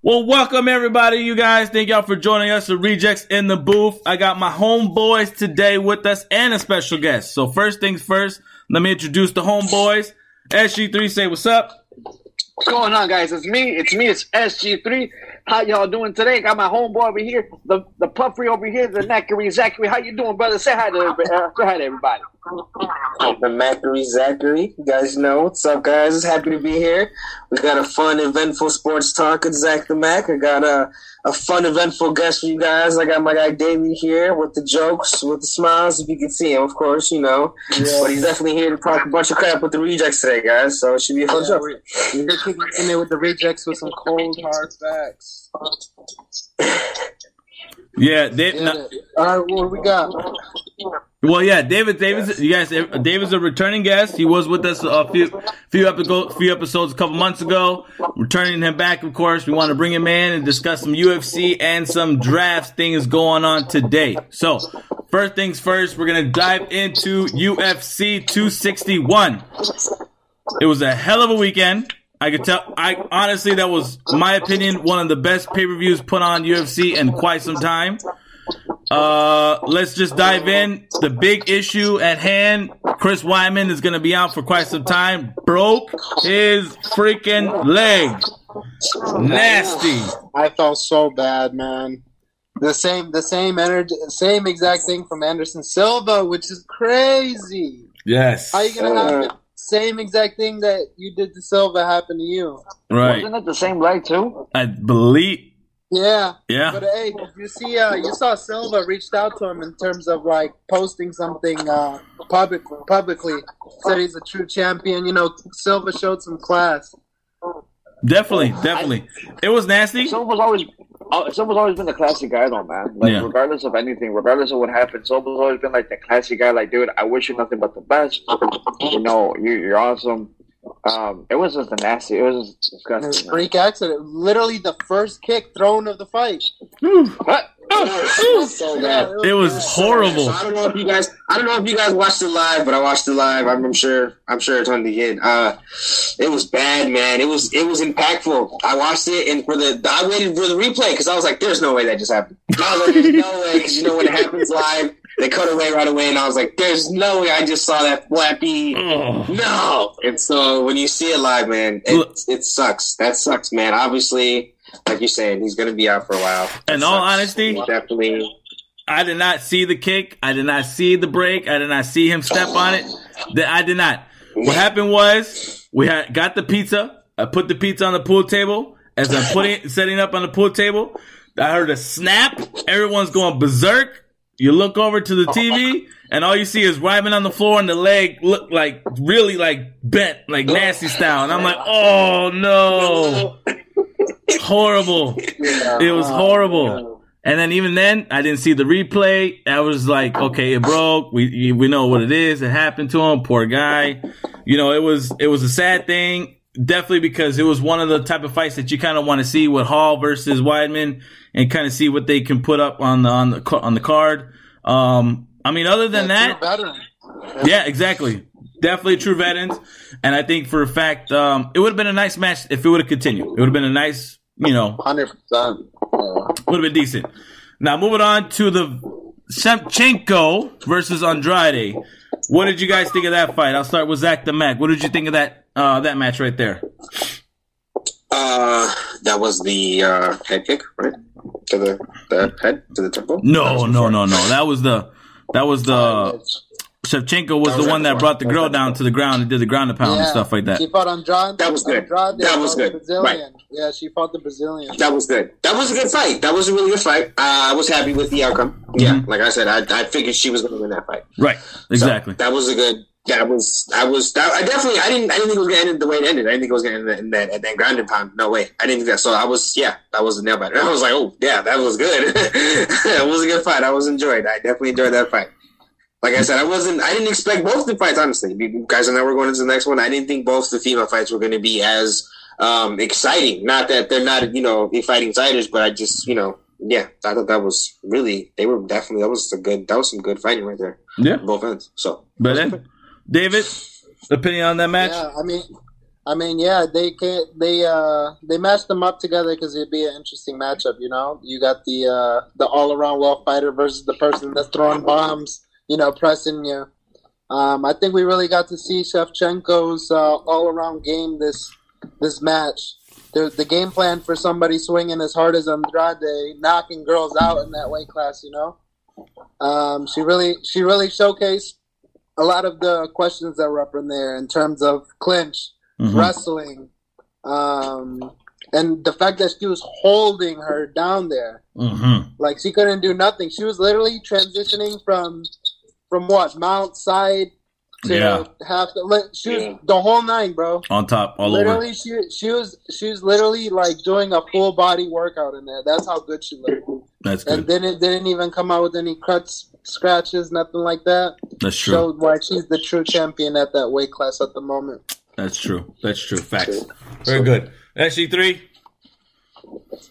Well, welcome everybody, you guys. Thank y'all for joining us. The rejects in the booth. I got my homeboys today with us and a special guest. So first things first, let me introduce the homeboys. SG3, say what's up. What's going on, guys? It's me. It's me. It's SG3. How y'all doing today? Got my homeboy over here, the the puffery over here, the Mackery Zachary. How you doing, brother? Say hi to everybody. Uh, say hi to everybody. The Mackery Zachary. You guys know what's up, guys. It's happy to be here. We got a fun, eventful sports talk with Zach the Mac. I got a a fun, eventful guest for you guys. I got my guy Davey here with the jokes, with the smiles, if you can see him, of course, you know. Yeah. But he's definitely here to talk a bunch of crap with the rejects today, guys. So it should be a fun Yeah, show. we're, we're kicking in there with the rejects with some cold hard facts. Yeah, Dave, no- it. All right, what we got? well, yeah, David, David's, you guys, David's a returning guest. He was with us a few, few episodes, few episodes a couple months ago. Returning him back, of course. We want to bring him in and discuss some UFC and some drafts things going on today. So, first things first, we're gonna dive into UFC 261. It was a hell of a weekend. I could tell. I honestly, that was my opinion, one of the best pay per views put on UFC in quite some time. Uh, let's just dive in. The big issue at hand: Chris Weidman is going to be out for quite some time. Broke his freaking leg. Nasty. I felt so bad, man. The same, the same energy, same exact thing from Anderson Silva, which is crazy. Yes. How you gonna have the same exact thing that you did to Silva happen to you? Right. Wasn't it the same leg too? I believe. Yeah, Yeah. but hey, you see? Uh, you saw Silva reached out to him in terms of like posting something uh, public publicly. Said he's a true champion. You know, Silva showed some class. Definitely. Definitely. It was nasty. Silva's always. Uh, Silva's always been the classy guy, though, man. Like, Yeah. regardless of anything, regardless of what happened, Silva's always been like the classy guy. Like, dude, I wish you nothing but the best. You know, you, you're awesome. Um, it was just a nasty. It was just And it was disgusting. man. freak accident. Literally the first kick thrown of the fight. What? So bad. It was horrible. So I don't know if you guys, I don't know if you guys watched it live, but I watched it live. I'm, I'm sure, I'm sure it's on the hit. Uh, it was bad, man. It was, it was impactful. I watched it, and for the, I waited for the replay because I was like, "There's no way that just happened." I was like, "There's no way," because you know when it happens live, they cut away right away, and I was like, "There's no way." I just saw that flappy. Ugh. No, and so when you see it live, man, it, it sucks. That sucks, man. Obviously, like you're saying, he's gonna be out for a while. In all sucks. honesty- definitely. I did not see the kick. I did not see the break. I did not see him step on it. That I did not. What happened was we had got the pizza. I put the pizza on the pool table. As I'm putting setting up on the pool table, I heard a snap. Everyone's going berserk. You look over to the oh. TV, and all you see is Weidman on the floor, and the leg look like really like bent, like nasty style. And I'm like, oh no, horrible. It was horrible. And then even then, I didn't see the replay. I was like, okay, it broke. We we know what it is. It happened to him. Poor guy. You know, it was it was a sad thing. Definitely because it was one of the type of fights that you kind of want to see with Hall versus Weidman and kind of see what they can put up on the on the on the card. Um, I mean, other than Yeah, that, yeah, exactly. Definitely true veterans. And I think for a fact, um, it would have been a nice match if it would have continued. It would have been a nice, you know, hundred percent. would have been decent. Now moving on to the Shevchenko versus Andrade. What did you guys think of that fight? I'll start with Zach the Mac. What did you think of that uh, that match right there? Uh, that was the uh, head kick, right? To the the head to the temple. No, no, no, no. That was the that was the Shevchenko was was the one that right brought the girl down to the ground and did the ground and pound and stuff like that. She fought Andrade. That was good. Andrade That was the good. Brazilian. Yeah, she fought the Brazilian. That was good. That was a good fight. That was a really good fight. Uh, I was happy with the outcome. Yeah, Mhm. like I said, I, I figured she was going to win that fight. Right. So, Exactly. that was a good. That was. I was. That, I definitely. I didn't. I didn't think it was going to end the way it ended. I didn't think it was going to end in that, in that ground and pound. No way. I didn't think that. So I was. Yeah, that was a nail biter. I was like, oh yeah, that was good. it was a good fight. I was enjoyed. I definitely enjoyed that fight. Like I said, I wasn't. I didn't expect both the fights. Honestly, you guys, and I we're going into the next one. I didn't think both the female fights were going to be as um, exciting. Not that they're not, you know, be fighting fighters, but I just, you know, yeah, I thought that was really. They were definitely. That was a good. That was some good fighting right there. Yeah. both ends. So But then, David, opinion on that match? Yeah, I mean, I mean, yeah, they can't. They uh they matched them up together because it'd be an interesting matchup. You know, you got the uh the all around well fighter versus the person that's throwing bombs. You know, pressing you. Um, I think we really got to see Shevchenko's uh, all around game this this match. The, the game plan for somebody swinging as hard as Andrade, knocking girls out in that weight class. You know, um, she really she really showcased a lot of the questions that were up in there in terms of clinch Mhm. wrestling, um, and the fact that she was holding her down there, Mhm. like she couldn't do nothing. She was literally transitioning from from what mount side to Yeah. half. The, she was the whole nine, bro. On top, all literally, over. she she was she was literally like doing a full body workout in there. That's how good she looked, That's good. and good. didn't didn't even come out with any cuts, scratches, nothing like that. That's true. Showed why she's the true champion at that weight class at the moment. That's true. That's true. Facts. Very good. SG3.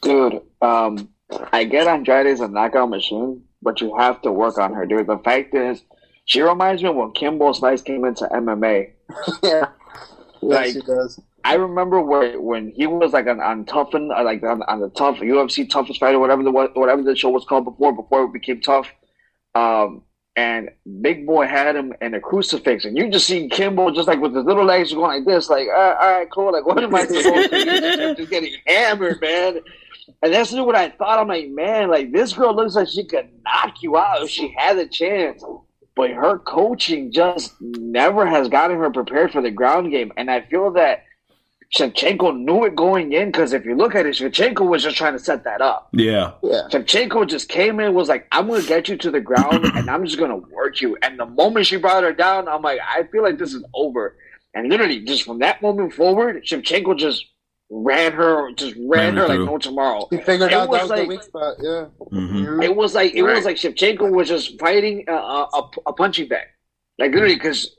Dude, um, I get Andrade's a knockout machine, but you have to work on her, dude. The fact is, she reminds me of when Kimbo Slice came into MMA. yeah, Like- she does. I remember where when he was like on, on tough and uh, like on, on the tough UFC toughest fighter, whatever the whatever the show was called before before it became tough. Um, and Big Boy had him in a crucifix, and you just see Kimbo just like with his little legs going like this, like all right, all right cool, like what am I supposed to do? Just getting hammered, man. And that's what I thought. I'm like, man, like this girl looks like she could knock you out if she had a chance. But her coaching just never has gotten her prepared for the ground game. And I feel that Shevchenko knew it going in because if you look at it, Shevchenko was just trying to set that up. Yeah. Yeah, Shevchenko just came in, was like, I'm going to get you to the ground and I'm just going to work you. And the moment she brought her down, I'm like, I feel like this is over. And literally, just from that moment forward, Shevchenko just ran her, just ran, Ran her her like no tomorrow. she figured It out was that was like- the weak spot. Yeah, hmm It was like it was like Shevchenko was just fighting a, a, a punching bag, like literally because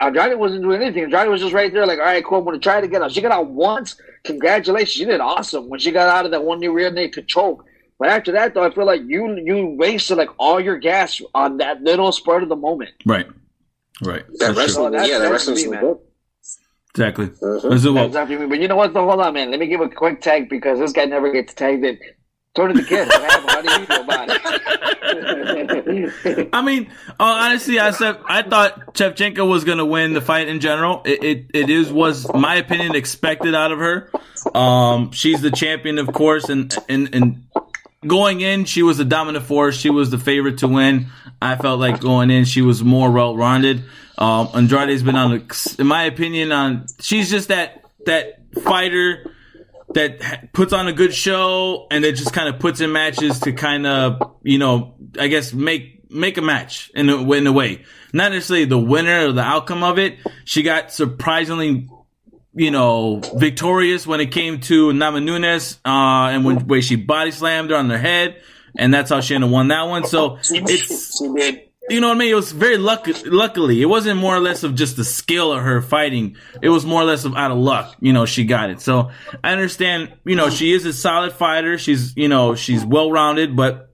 Andrade wasn't doing anything. Andrade was just right there, like, all right, cool, I'm gonna try to get out. She got out once. Congratulations, she did awesome when she got out of that one new rear naked choke. But after that, though, I feel like you you wasted like all your gas on that little spurt of the moment. Right. Right. That That's wrestling, That's- yeah, that that's wrestling me, was man. good. Exactly. Mhm. Let's do That's what? exactly. But you know what? Though, hold on, man. Let me give a quick tag because this guy never gets tagged in. Turn to the kid. What happened? How do you feel about it? I mean, uh, honestly, I said I thought Shevchenko was going to win the fight in general. It, it it is was my opinion expected out of her. Um, she's the champion, of course, and and and going in, she was the dominant force. She was the favorite to win. I felt like going in, she was more well rounded. Um, Andrade's been on, in my opinion, on she's just that that fighter that puts on a good show and that just kind of puts in matches to kind of you know I guess make make a match in a, in a way. Not necessarily the winner or the outcome of it. She got surprisingly you know, victorious when it came to Namajunas, uh, and when way she body slammed her on her head, and that's how she ended up won that one. So it's you know what I mean? It was very lucky. Luckily, it wasn't more or less of just the skill of her fighting. It was more or less of out of luck. You know, she got it. So I understand. You know, she is a solid fighter. She's you know she's well rounded, but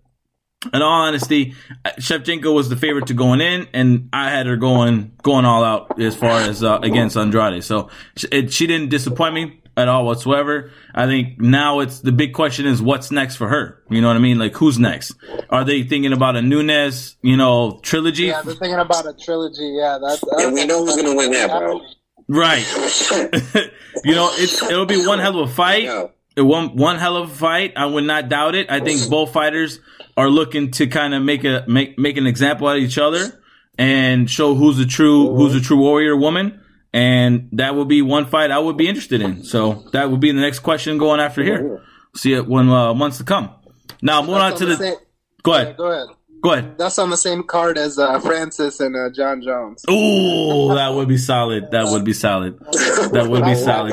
in all honesty, Shevchenko was the favorite to going in, and I had her going going all out as far as uh, against Andrade. So she, it, she didn't disappoint me at all whatsoever. I think now it's the big question is what's next for her. You know what I mean? Like who's next? Are they thinking about a Nunes, you know, trilogy? yeah. They're thinking about a trilogy. Yeah, that's. that's And we know who's gonna win that, bro. Right. you know, it's it'll be one hell of a fight. Yo. one one hell of a fight. I would not doubt it. I think both fighters are looking to kind of make a make make an example out of each other and show who's the true who's a true warrior woman. And that would be one fight I would be interested in. So that would be the next question going after here. See it when uh, months to come. Now moving on That's to on the. the same, Go yeah, ahead. go ahead. Go ahead. That's on the same card as uh, Francis and uh, Jon Jones. Ooh, that would be solid. That would be solid. That would be solid.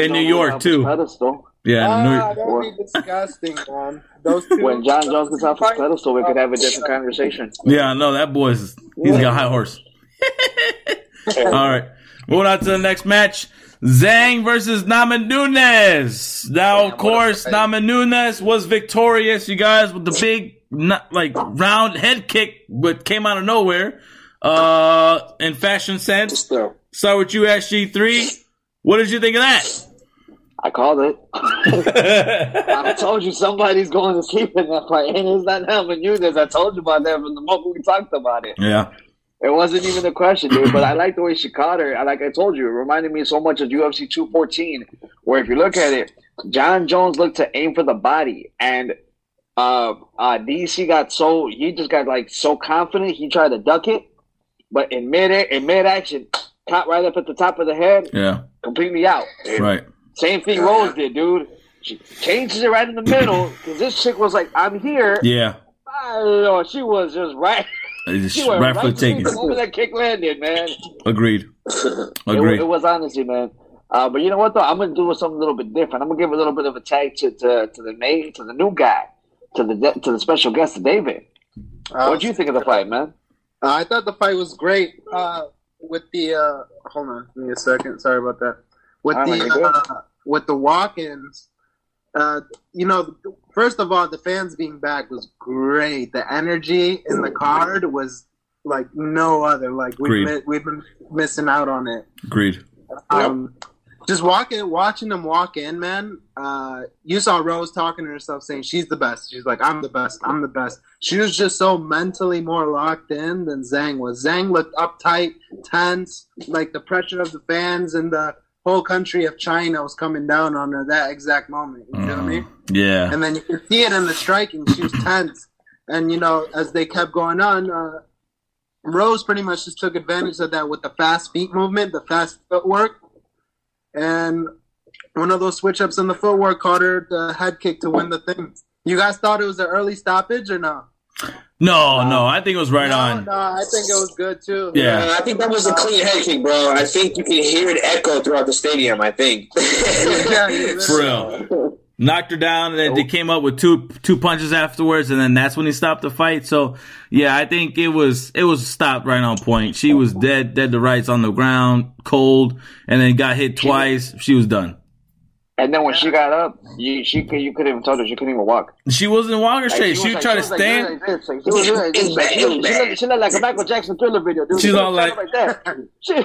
In New York, gets off too. Pedestal, Yeah. Ah, New- that would be disgusting, man. Those two. when Jon Jones gets off his pedestal, we could have a different conversation. Yeah, no, that boy's he's got a high horse. All right, moving on to the next match: Zhang versus Namajunas. Now, of course, Namajunas was victorious, you guys, with the big, not like round head kick, but came out of nowhere. Uh, in fashion sense. So, Start with you, SG3. What did you think of that? I called it. I told you somebody's going to sleep in that fight, and it's not Helman Nunes. I told you about that from the moment we talked about it. yeah. It wasn't even a question, dude. But I like the way she caught her. And Like I told you, it reminded me so much of UFC 214, where if you look at it, Jon Jones looked to aim for the body, and uh, uh, DC got so he just got like so confident he tried to duck it, but in mid in mid action, caught right up at the top of the head, Yeah. completely out. Right. Same thing Rose did, dude. She changes it right in the middle because this chick was like, "I'm here." Yeah. I don't know. She was just right. It's She went right right foot taken. the moment that kick landed, man. Agreed. It, Agreed. it was honestly, man. Uh, but you know what though? I'm gonna do something a little bit different. I'm gonna give a little bit of a tag to to, to the name to the new guy, to the to the special guest, to David. Uh, what do you think of the fight, man? Uh, I thought the fight was great. Uh, with the uh, hold on, give me a second. Sorry about that. With All right, you're the uh, with the walk-ins, uh, you know, first of all, the fans being back was great. The energy in the card was like no other. Like we've mi- we've been missing out on it. Agreed. Um, just walking, watching them walk in, man. Uh, you saw Rose talking to herself, saying she's the best. She's like, "I'm the best. I'm the best." She was just so mentally more locked in than Zhang was. Zhang looked uptight, tense, like the pressure of the fans and the whole country of China was coming down on her that exact moment. You know what I mean? Yeah. And then you can see it in the striking. She was tense. And, you know, as they kept going on, uh, Rose pretty much just took advantage of that with the fast feet movement, the fast footwork. And one of those switch ups in the footwork caught her the head kick to win the thing. You guys thought it was an early stoppage or no? No, no, I think it was right no, on. No, I think it was good too. Yeah. Uh, I think that was a clean head kick, bro. I think you can hear it echo throughout the stadium. I think. Yeah, you For real. Knocked her down, and then they came up with two two punches afterwards, and then that's when he stopped the fight. So, yeah, I think it was it was stopped right on point. She was dead, dead to rights on the ground, cold, and then got hit twice. She was done. And then when she got up, you she could you couldn't even tell her she couldn't even walk. She wasn't walking Like, straight. was She was trying to was like stand. doing like this, like, she was doing like this, she looked- she looked- she looked like a Michael Jackson thriller video, dude. She's She all looked like- that. She,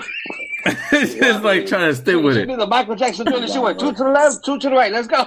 She's like trying to stay with she it. did the Michael Jackson thriller. She went two to the left, two to the right. Let's go.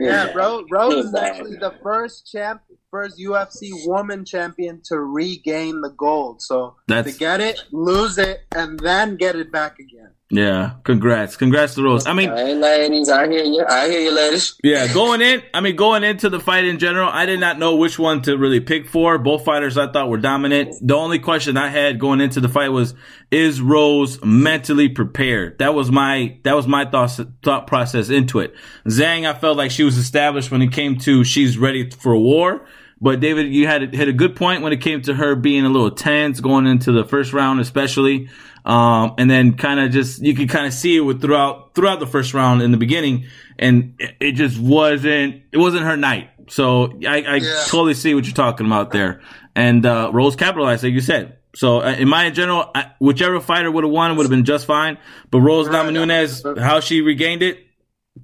Yeah, bro. Rose is actually the first champ, first UFC woman champion to regain the gold. So That's- to get it, lose it, and then get it back again. Yeah, congrats, congrats to Rose. I mean, Hey, ladies, I hear you. I hear you, ladies. Yeah, going in, I mean, going into the fight in general, I did not know which one to really pick for. Both fighters I thought were dominant. The only question I had going into the fight was, is Rose mentally prepared? That was my, that was my thought, thought process into it. Zhang, I felt like she was established when it came to she's ready for war. But David, you had hit a good point when it came to her being a little tense going into the first round, especially. Um, and then kind of just, you could kind of see it with throughout, throughout the first round in the beginning. And it, it just wasn't, it wasn't her night. So I, I Yeah. totally see what you're talking about there. And, uh, Rose capitalized, like you said. So uh, in my general, I, whichever fighter would have won would have been just fine. But Rose Right. Namajunas, how she regained it,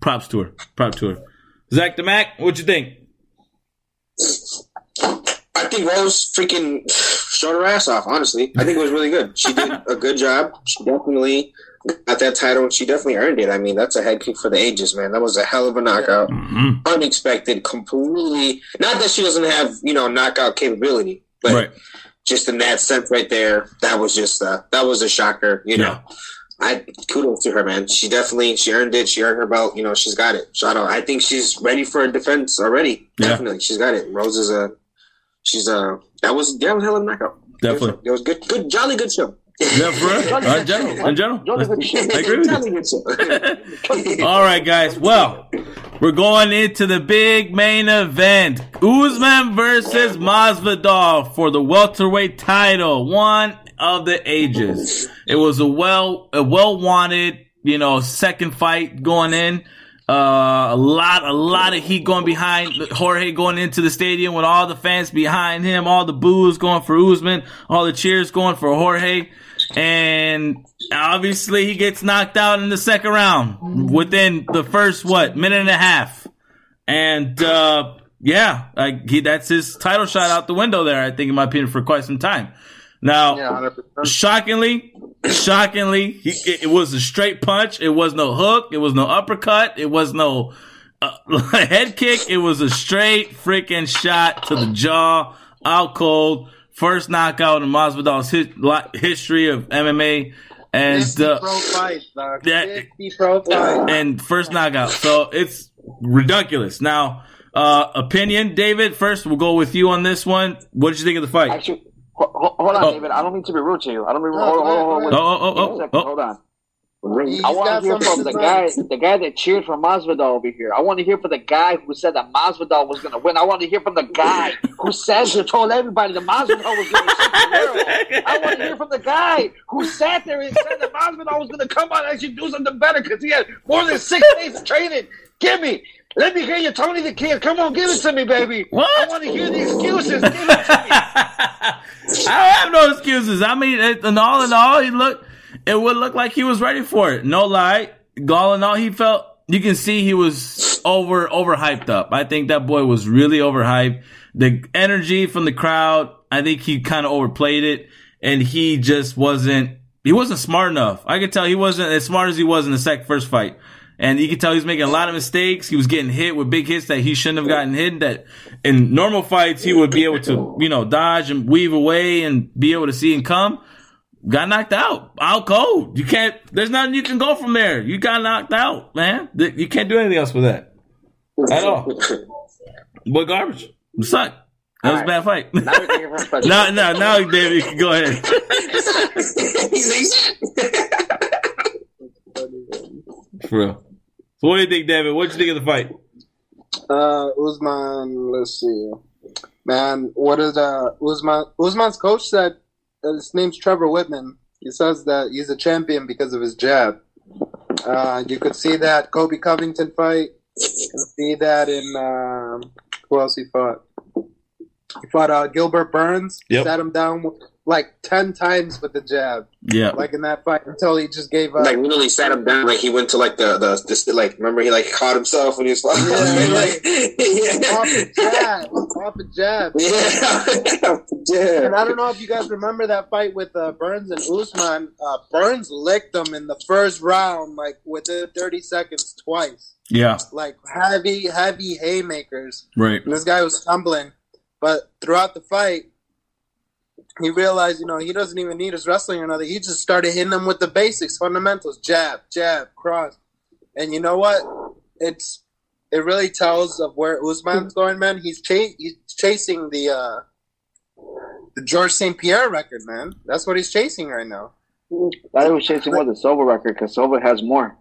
props to her. Props to her. Zach DeMac, what you think? I think Rose freaking showed her ass off. Honestly, I think it was really good. She did a good job. She definitely got that title, and she definitely earned it. I mean, that's a head kick for the ages, man. That was a hell of a knockout. Mm-hmm. Unexpected, completely. Not that she doesn't have you know knockout capability, but Right. just in that sense right there, that was just a, that was a shocker. You know, I kudos to her, man. She definitely she earned it. She earned her belt. You know, she's got it. So I don't. I think she's ready for a defense already. Yeah. Definitely, she's got it. Rose is a. She's a. That was that was hell of a knockout. Definitely. It was good. Good, jolly good show. Yeah, for real. Uh, in general. In general. Jolly good shit. I agree with you. Jolly good show. All right, guys. Well, we're going into the big main event: Usman versus Masvidal for the welterweight title, one of the ages. It was a well, a well wanted, you know, second fight going in. Uh, a lot, a lot of heat going behind Jorge going into the stadium with all the fans behind him, all the boos going for Usman, all the cheers going for Jorge. And obviously he gets knocked out in the second round within the first, what, minute and a half. And, uh, yeah, like he, that's his title shot out the window there, I think, in my opinion, for quite some time. Now, Yeah, shockingly, shockingly, he, it, it was a straight punch. It was no hook. It was no uppercut. It was no uh, head kick. It was a straight freaking shot to the jaw, out cold. First knockout in Masvidal's his, history of MMA, and 50 uh, pro fights, dog. Yeah. pro fights. and first knockout. So it's ridiculous. Now, uh, opinion, David. First, we'll go with you on this one. What did you think of the fight? Actually, ho- ho- hold on, Oh. David. I don't mean to be rude to you. I don't mean. No, hold, go hold, ahead, hold, hold, Oh, oh, oh, oh, oh. Hold on. He's I want to hear from the guy, the guy that cheered for Masvidal over here. I want to hear from the guy who said that Masvidal was going to win. I want to hear from the guy who said who told everybody that Masvidal was going to win. I want to hear from the guy who sat there and said that Masvidal was going to come out and actually do something better because he had more than six days of training. Give me. Let me hear you, Tony the Kid. Come on, give it to me, baby. What? I want to hear the excuses. Give it to me. I don't have no excuses. I mean, it, and all in all, he looked. It would look like he was ready for it. No lie. All in all, he felt. You can see he was over overhyped up. I think that boy was really overhyped. The energy from the crowd. I think he kind of overplayed it, and he just wasn't. He wasn't smart enough. I could tell he wasn't as smart as he was in the sec first fight. And you could tell he was making a lot of mistakes. He was getting hit with big hits that he shouldn't have gotten hit. That in normal fights he would be able to, you know, dodge and weave away and be able to see and come. Got knocked out, out cold. You can't. There's nothing you can go from there. You got knocked out, man. You can't do anything else with that at all. What garbage? It sucked. That was a bad fight. Now we can hear from special. now, now, now, David, you can go ahead. For real. So, what do you think, David? What would you think of the fight? Uh, Usman, let's see. Man, what is uh Usman? Usman's coach said uh, his name's Trevor Wittman. He says that he's a champion because of his jab. Uh, you could see that Colby Covington fight. You can see that in um, who else he fought? He fought uh, Gilbert Burns. Yep. Sat him down like ten times with the jab, Yeah. like in that fight, until he just gave up. like literally sat him down like he went to like the the this like remember he like caught himself when he was like Yeah, like off a jab, off a jab. yeah yeah And I don't know if you guys remember that fight with uh, Burns and Usman. Uh, Burns licked him in the first round, like within 30 seconds, twice. Yeah. Like heavy, heavy haymakers. Right. And this guy was stumbling. But throughout the fight, he realized, you know, he doesn't even need his wrestling or nothing. He just started hitting them with the basics, fundamentals, jab, jab, cross. And you know what? It's it really tells of where Usman's going, man. He's cha- he's chasing the uh the George St. Pierre record, man. That's what he's chasing right now. I was chasing more the Silva record because Silva has more.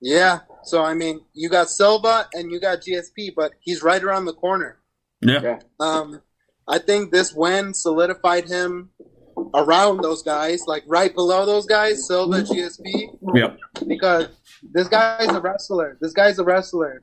Yeah. So I mean, you got Silva and you got GSP, but he's right around the corner. Yeah. Yeah. Um, I think this win solidified him around those guys, like right below those guys, Silva, mm-hmm. GSP, Yep. because this guy's a wrestler. This guy's a wrestler,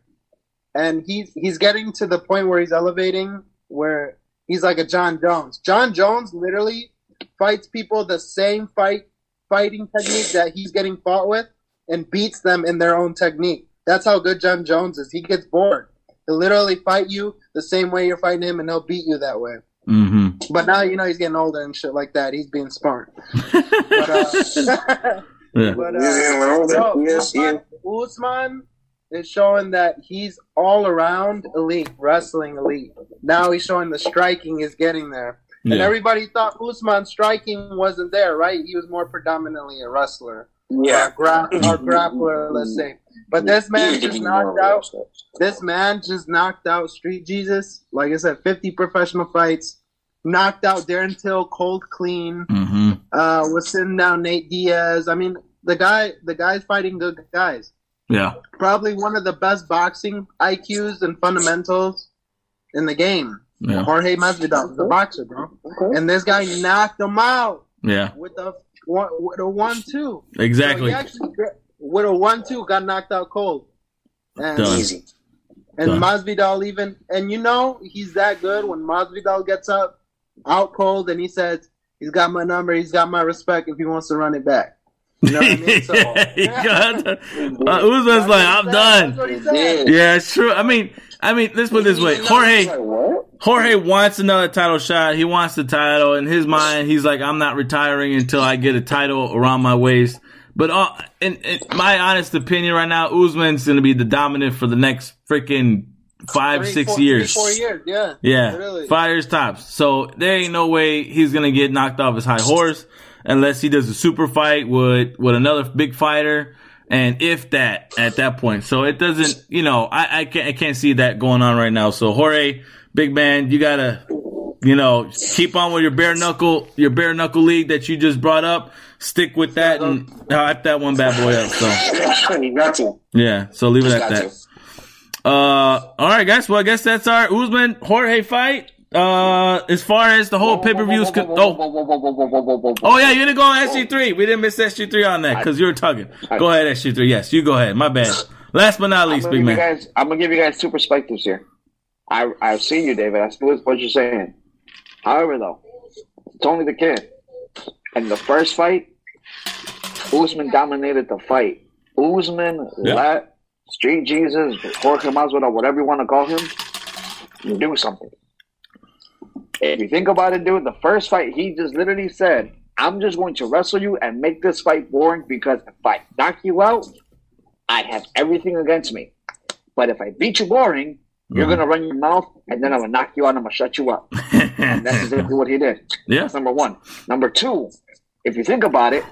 and he's he's getting to the point where he's elevating, where he's like a Jon Jones. Jon Jones literally fights people the same fight fighting technique that he's getting fought with, and beats them in their own technique. That's how good Jon Jones is. He gets bored. He'll literally fight you the same way you're fighting him, and he'll beat you that way. Mm-hmm. But now you know he's getting older and shit like that. He's being smart. But, uh, Yeah. but, He's getting Yes, Usman, Usman is showing that he's all around elite, wrestling elite. Now he's showing the striking is getting there. And everybody thought Usman's striking wasn't there, right? He was more predominantly a wrestler. yeah Or, gra- or grappler, let's say. But this man just knocked out this man just knocked out Street Jesus. Like I said, 50 professional fights. Knocked out Darren Till cold clean. Mm-hmm. Uh, was sitting down Nate Diaz. I mean, the guy, the guy's fighting good guys. Yeah. Probably one of the best boxing IQs and fundamentals in the game. Yeah. Jorge Masvidal, the boxer, bro. And this guy knocked him out Yeah. with a one, with a one-two. So Exactly. he actually, with a one-two, got knocked out cold. And Done. easy and Done. Masvidal even, and you know he's that good when Masvidal gets up out cold and he says he's got my number, he's got my respect if he wants to run it back. You know what I mean? So, He got- uh, Usman's like, I'm done. what he said. Yeah, it's true. I mean, I mean, let's put it this way: Jorge. Jorge wants another title shot. He wants the title. In his mind, he's like, I'm not retiring until I get a title around my waist. But uh, in, in my honest opinion, right now, Usman's going to be the dominant for the next freaking five, Three, six four- years. Three, four years, yeah. Yeah, Really. five years tops. So there ain't no way he's gonna get knocked off his high horse unless he does a super fight with with another big fighter, and if that at that point. So it doesn't, you know, I I can't I can't see that going on right now. So Jorge, big man, you gotta, you know, keep on with your bare knuckle your bare knuckle league that you just brought up. Stick with that and hype that one bad boy up. So you got to. yeah, so leave it at that. Uh, all right, guys. Well, I guess that's our Usman Jorge fight. Uh, as far as the whole pay per views, oh, oh yeah, you didn't go on SG three. We didn't miss SG three on that because you were tugging. Go ahead, SG three. Yes, you go ahead. My bad. Last but not least, big man. guys. I'm gonna give you guys two perspectives here. I I've seen you, David. I see what you're saying. However, though, it's only the kid. In the first fight, Usman dominated the fight. Usman Yeah. let Street Jesus, Jorge Masvidal, whatever you want to call him, do something. If you think about it, dude, the first fight, he just literally said, I'm just going to wrestle you and make this fight boring because if I knock you out, I have everything against me. But if I beat you boring, you're going to run your mouth and then I'm going to knock you out I'm going to shut you up. And that's exactly what he did. yeah, That's number one. Number two, if you think about it,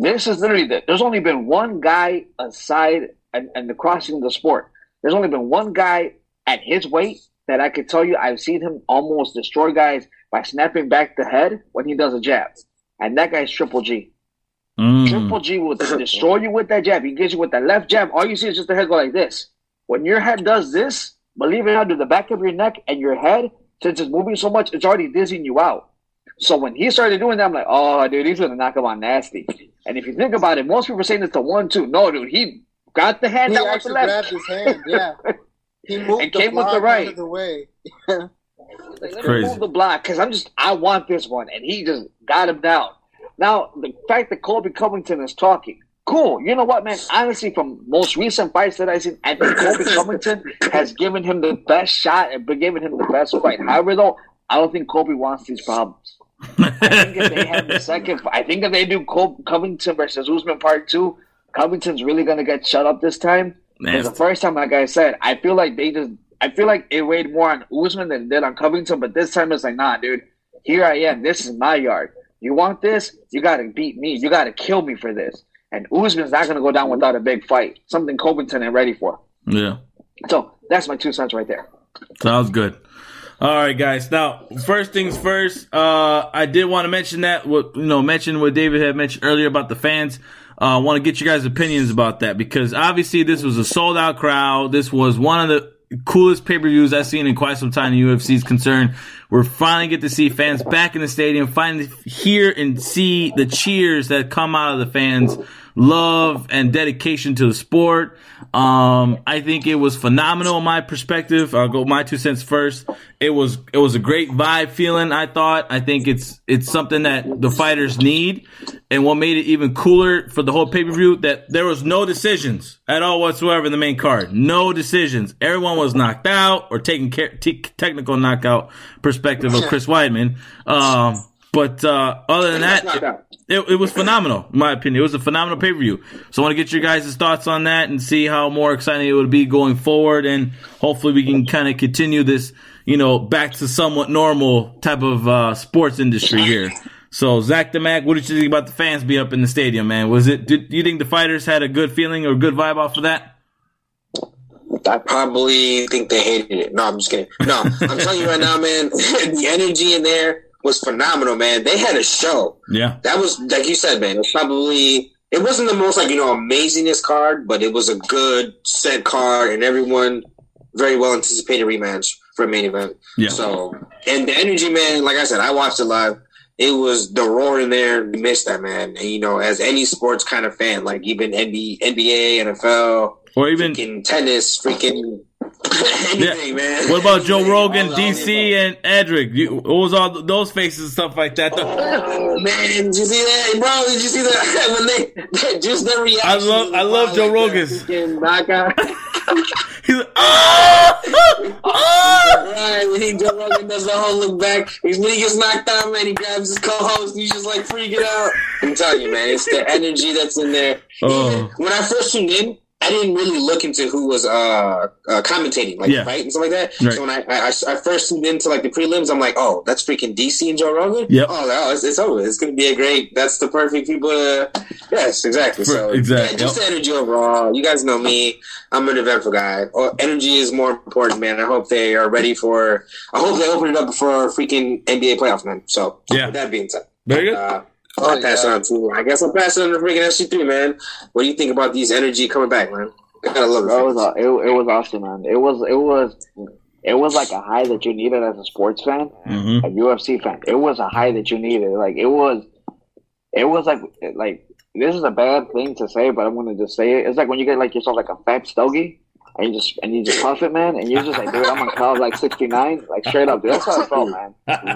this is literally the, there's only been one guy aside and, and the crossing of the sport. There's only been one guy at his weight that I could tell you I've seen him almost destroy guys by snapping back the head when he does a jab. And that guy's Triple G. Mm. Triple G will destroy you with that jab. He gets you with that left jab. All you see is just the head go like this. When your head does this, believe it or not, to the back of your neck and your head, since it's moving so much, it's already dizzying you out. So when he started doing that, I'm like, oh, dude, he's gonna knock him out nasty. And if you think about it, most people are saying it's the one two. No, dude, he got the hand He that was the actually left. grabbed his hand, yeah. He moved And the came with the block right. out of the way. Like, let me Crazy. move the block because I'm just I want this one, and he just got him down. Now the fact that Colby Covington is talking, cool. You know what, man? Honestly, from most recent fights that I've seen, I think Colby Covington has given him the best shot and been given him the best fight. However, though, I don't think Colby wants these problems. I think if they have the second, I think if they do Col- Covington versus Usman Part Two, Covington's really gonna get shut up this time. Because the first time, like I said, I feel like they just, I feel like it weighed more on Usman than it did on Covington. But this time, it's like, nah, dude, here I am. This is my yard. You want this? You got to beat me. You got to kill me for this. And Usman's not gonna go down without a big fight. Something Covington ain't ready for. Yeah. So that's my two cents right there. Sounds good. All right, guys. Now, first things first. Uh, I did want to mention that what you know mention what David had mentioned earlier about the fans. I uh, want to get you guys' opinions about that because obviously this was a sold out crowd. This was one of the coolest pay per views I've seen in quite some time. The UFC is concerned. We're finally get to see fans back in the stadium. Finally hear and see the cheers that come out of the fans. Love and dedication to the sport. Um, I think it was phenomenal in my perspective. I'll go my two cents first. It was it was a great vibe feeling. I thought. I think it's it's something that the fighters need, and what made it even cooler for the whole pay per view that there was no decisions at all whatsoever in the main card. No decisions. Everyone was knocked out or taking care, t- technical knockout perspective of Chris Weidman. Um, but uh, other than that, it, it was phenomenal, in my opinion. It was a phenomenal pay per view. So I want to get your guys' thoughts on that and see how more exciting it would be going forward. And hopefully we can kind of continue this, you know, back to somewhat normal type of uh, sports industry here. So Zach the Mac, what did you think about the fans be up in the stadium, man? Was it? Did do you think the fighters had a good feeling or good vibe off of that? I probably think they hated it. No, I'm just kidding. No, I'm telling you right now, man, the energy in there was phenomenal, man. They had a show. Yeah, That was, like you said, man, it was probably, it wasn't the most, like, you know, amazingest card, but it was a good set card, and everyone very well anticipated rematch for a main event. yeah. So, and the energy, man, like I said, I watched it live. It was the roar in there. You missed that, man. And, you know, as any sports kind of fan, like even NBA, NBA NFL, or even freaking tennis, freaking anything, man. what about Joe Rogan, DC, and Edric? You, what was all those faces and stuff like that? Oh, man, did you see that, bro? Did you see that when they just the reaction? I love- I love Joe Rogan's. He's like, oh, oh! Right, when he Joe Rogan does the whole look back, he's when he gets knocked out, man, he grabs his co-host, and he's just like freaking out. I'm telling you, man, it's the energy that's in there. Oh. Even when I first tuned in, I didn't really look into who was uh, uh commentating, like Yeah. fight and stuff like that. Right. So when I, I I first tuned into like the prelims, I'm like, oh, that's freaking DC and Joe Rogan. Yep. Oh, no, it's, it's over. It's gonna be a great. That's the perfect people to. Yes, exactly. So Exactly, yeah, just yep. the energy overall. You guys know me. I'm an eventful guy. Oh, energy is more important, man. I hope they are ready for. I hope they open it up for freaking NBA playoffs, man. So Yeah. With that being said, Very good. uh, Oh, I'll pass yeah. it on to. I guess I'll pass it on to freaking SG3, man. What do you think about these energy coming back, man? I gotta love it. It was it, it was awesome, man. It was it was it was like a high that you needed as a sports fan, Mhm. a UFC fan. It was a high that you needed. Like it was, it was like like this is a bad thing to say, but I'm gonna just say it. It's like when you get like yourself like a fat stogie. And you just and you just puff it, man, and you're just like, dude, I'm on cloud like 69, like straight up, dude. That's how I felt, man.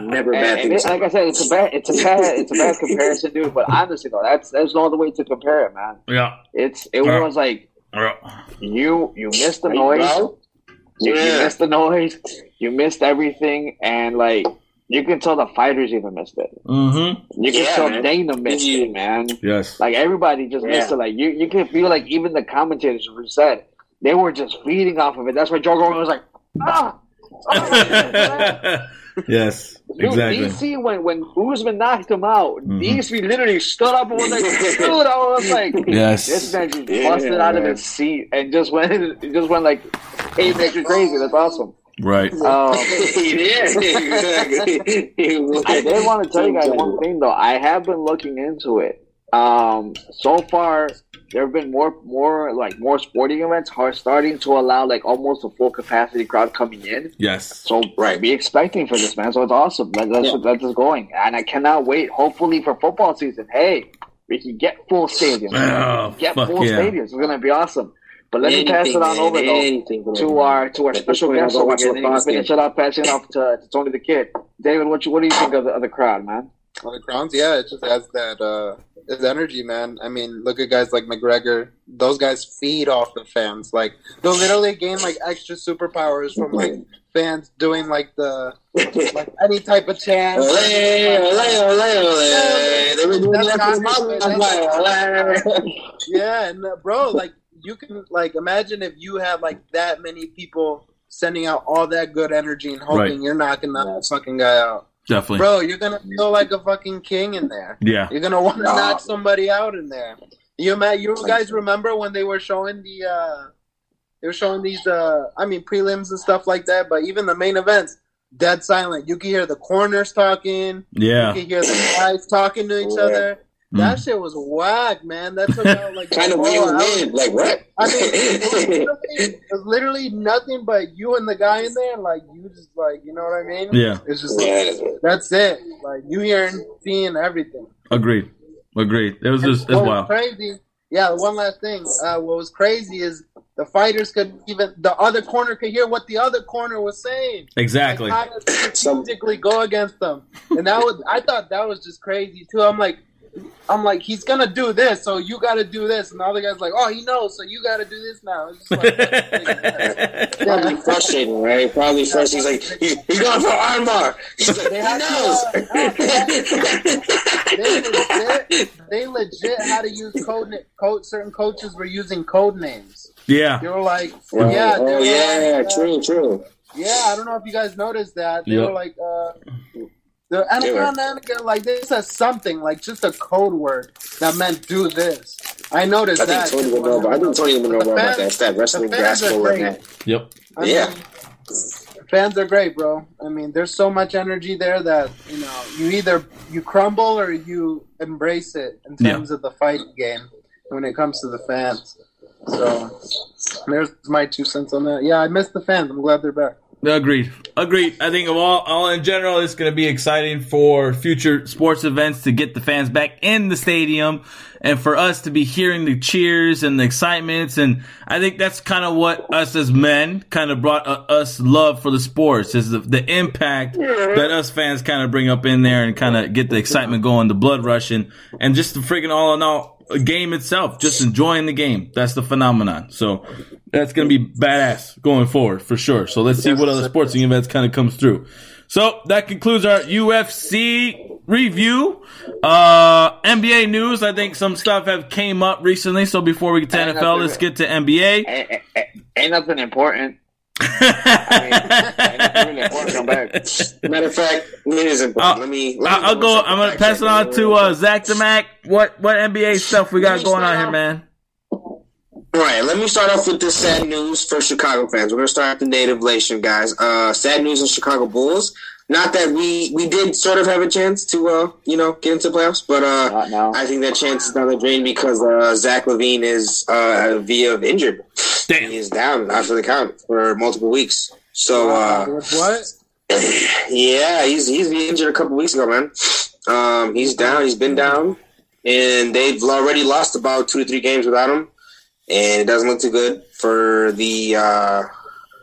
Never a bad And, and it, to say. like I said, it's a bad, it's a bad, it's a bad comparison, dude. But honestly, though, that's there's no other way to compare it, man. Yeah. It's it Yeah. was like Yeah. you you missed the Right, noise, bro? you, you missed the noise, you missed everything, and like you can tell the fighters even missed it. Mm-hmm. You can Yeah, tell man. Dana missed You- it, man. Yes. Like everybody just missed it. Like you, you can feel like even the commentators who said they were just feeding off of it. That's why Joe Rogan was like, ah. oh, yes. Dude, Exactly. DC when when Usman knocked him out, Mhm. DC literally stood up and was like, "Dude," I was like, Yes. this man just Yeah, busted out of his seat and just went, just went like, "Hey, makes you crazy." That's awesome. Right. Um, he did. exactly. He I did want to tell you guys one thing though. I have been looking into it. Um, so far, there have been more, more like more sporting events are starting to allow like almost a full capacity crowd coming in. Yes. So Right. be expecting for this, man. So it's awesome. Let, let's Yeah. let this going, and I cannot wait. Hopefully for football season, hey, we can get full stadiums. Oh, get fuck full yeah. stadiums. It's gonna be awesome. But let me pass it Anything, on man, over though anything, man. to our to our special this point, guest I'll go over watch here. the Then you can finish it up, passing it off to, to Tony the Kid. David, what you what do you think of the, of the crowd, man? On the crowns, yeah, it just has that uh his energy, man. I mean, look at guys like McGregor. Those guys feed off the fans. Like they'll literally gain like extra superpowers from like fans doing like the like any type of chant. Ole, ole. Ole, ole. Yeah, and uh, bro, like you can like imagine if you had like that many people sending out all that good energy and hoping Right. you're knocking that fucking guy out. Definitely. Bro, you're gonna feel like a fucking king in there. Yeah. You're gonna want to Nah. knock somebody out in there. You ma- you guys remember when they were showing the uh they were showing these uh I mean prelims and stuff like that, but even the main events, dead silent. You can hear the corners talking, Yeah. you can hear the guys talking to each Yeah. other. That Mm. shit was whack, man. That took out like Kind of the weird whole hour. wind. Like what? I mean, it was, literally, it was literally nothing but you and the guy in there. Like you just like you know what I mean? Yeah. It's just like, that is that's it. Like you hearing, seeing everything. Agreed. Agreed. It was just it's what was wild. crazy. Yeah, one last thing. Uh, what was crazy is the fighters could even the other corner could hear what the other corner was saying. Exactly. Like, how to strategically go against them, and that was I thought that was just crazy too. I'm like, I'm like, he's gonna do this, so you got to do this, and the other guy's like, oh, he knows, so you got to do this now. It's just like, Probably frustrating, right? Probably frustrating. He's like, he's, he's going for armbar. He's like, They he have they knows. legit, they legit had to use code. na- code certain coaches were using code names. yeah. They were like, Right. yeah, oh yeah, like, uh, true, true. Yeah, I don't know if you guys noticed that. They Yep. were like, uh, the They were- Anakin, Anakin, like this says something, like just a code word that meant do this. I noticed I think that. Tony would know about. I think Tony would know The more about fans- that. It's that wrestling the fans basketball are like great. that. Yep. I Yeah. mean, fans are great, bro. I mean, there's so much energy there that you know you either you crumble or you embrace it in Yeah. terms of the fighting game when it comes to the fans. So there's my two cents on that. Yeah, I miss the fans. I'm glad they're back. Agreed. Agreed. I think of all, all in general, it's going to be exciting for future sports events to get the fans back in the stadium and for us to be hearing the cheers and the excitements. And I think that's kind of what us as men kind of brought uh, us love for the sports is the, the impact that us fans kind of bring up in there and kind of get the excitement going, the blood rushing, and just the freaking all in all, game itself, just enjoying the game. That's the phenomenon. So that's going to be badass going forward for sure. So let's see what other sporting events kind of comes through. So that concludes our UFC review. Uh, NBA news. I think some stuff have came up recently. So before we get to Ain't NFL, nothing- let's get to NBA. Ain't nothing important. Ain't nothing really important. Come back. Matter of fact, it is important. I'll- let me. Let me I'll, I'll go. I'm gonna pass it on to uh, Zach Demac. What what NBA stuff we got going on here, man? All right, let me start off with the sad news for Chicago fans. We're gonna start with the native relation, guys. Uh, sad news in Chicago Bulls. Not that we we did sort of have a chance to uh you know get into playoffs, but uh I think that chance is down the drain because uh, Zach LaVine is uh via injured. Damn. He is down after the count for multiple weeks. So uh what? yeah, he's he's been injured a couple weeks ago, man. Um, he's down. He's been down, and they've already lost about two to three games without him, and it doesn't look too good for the uh,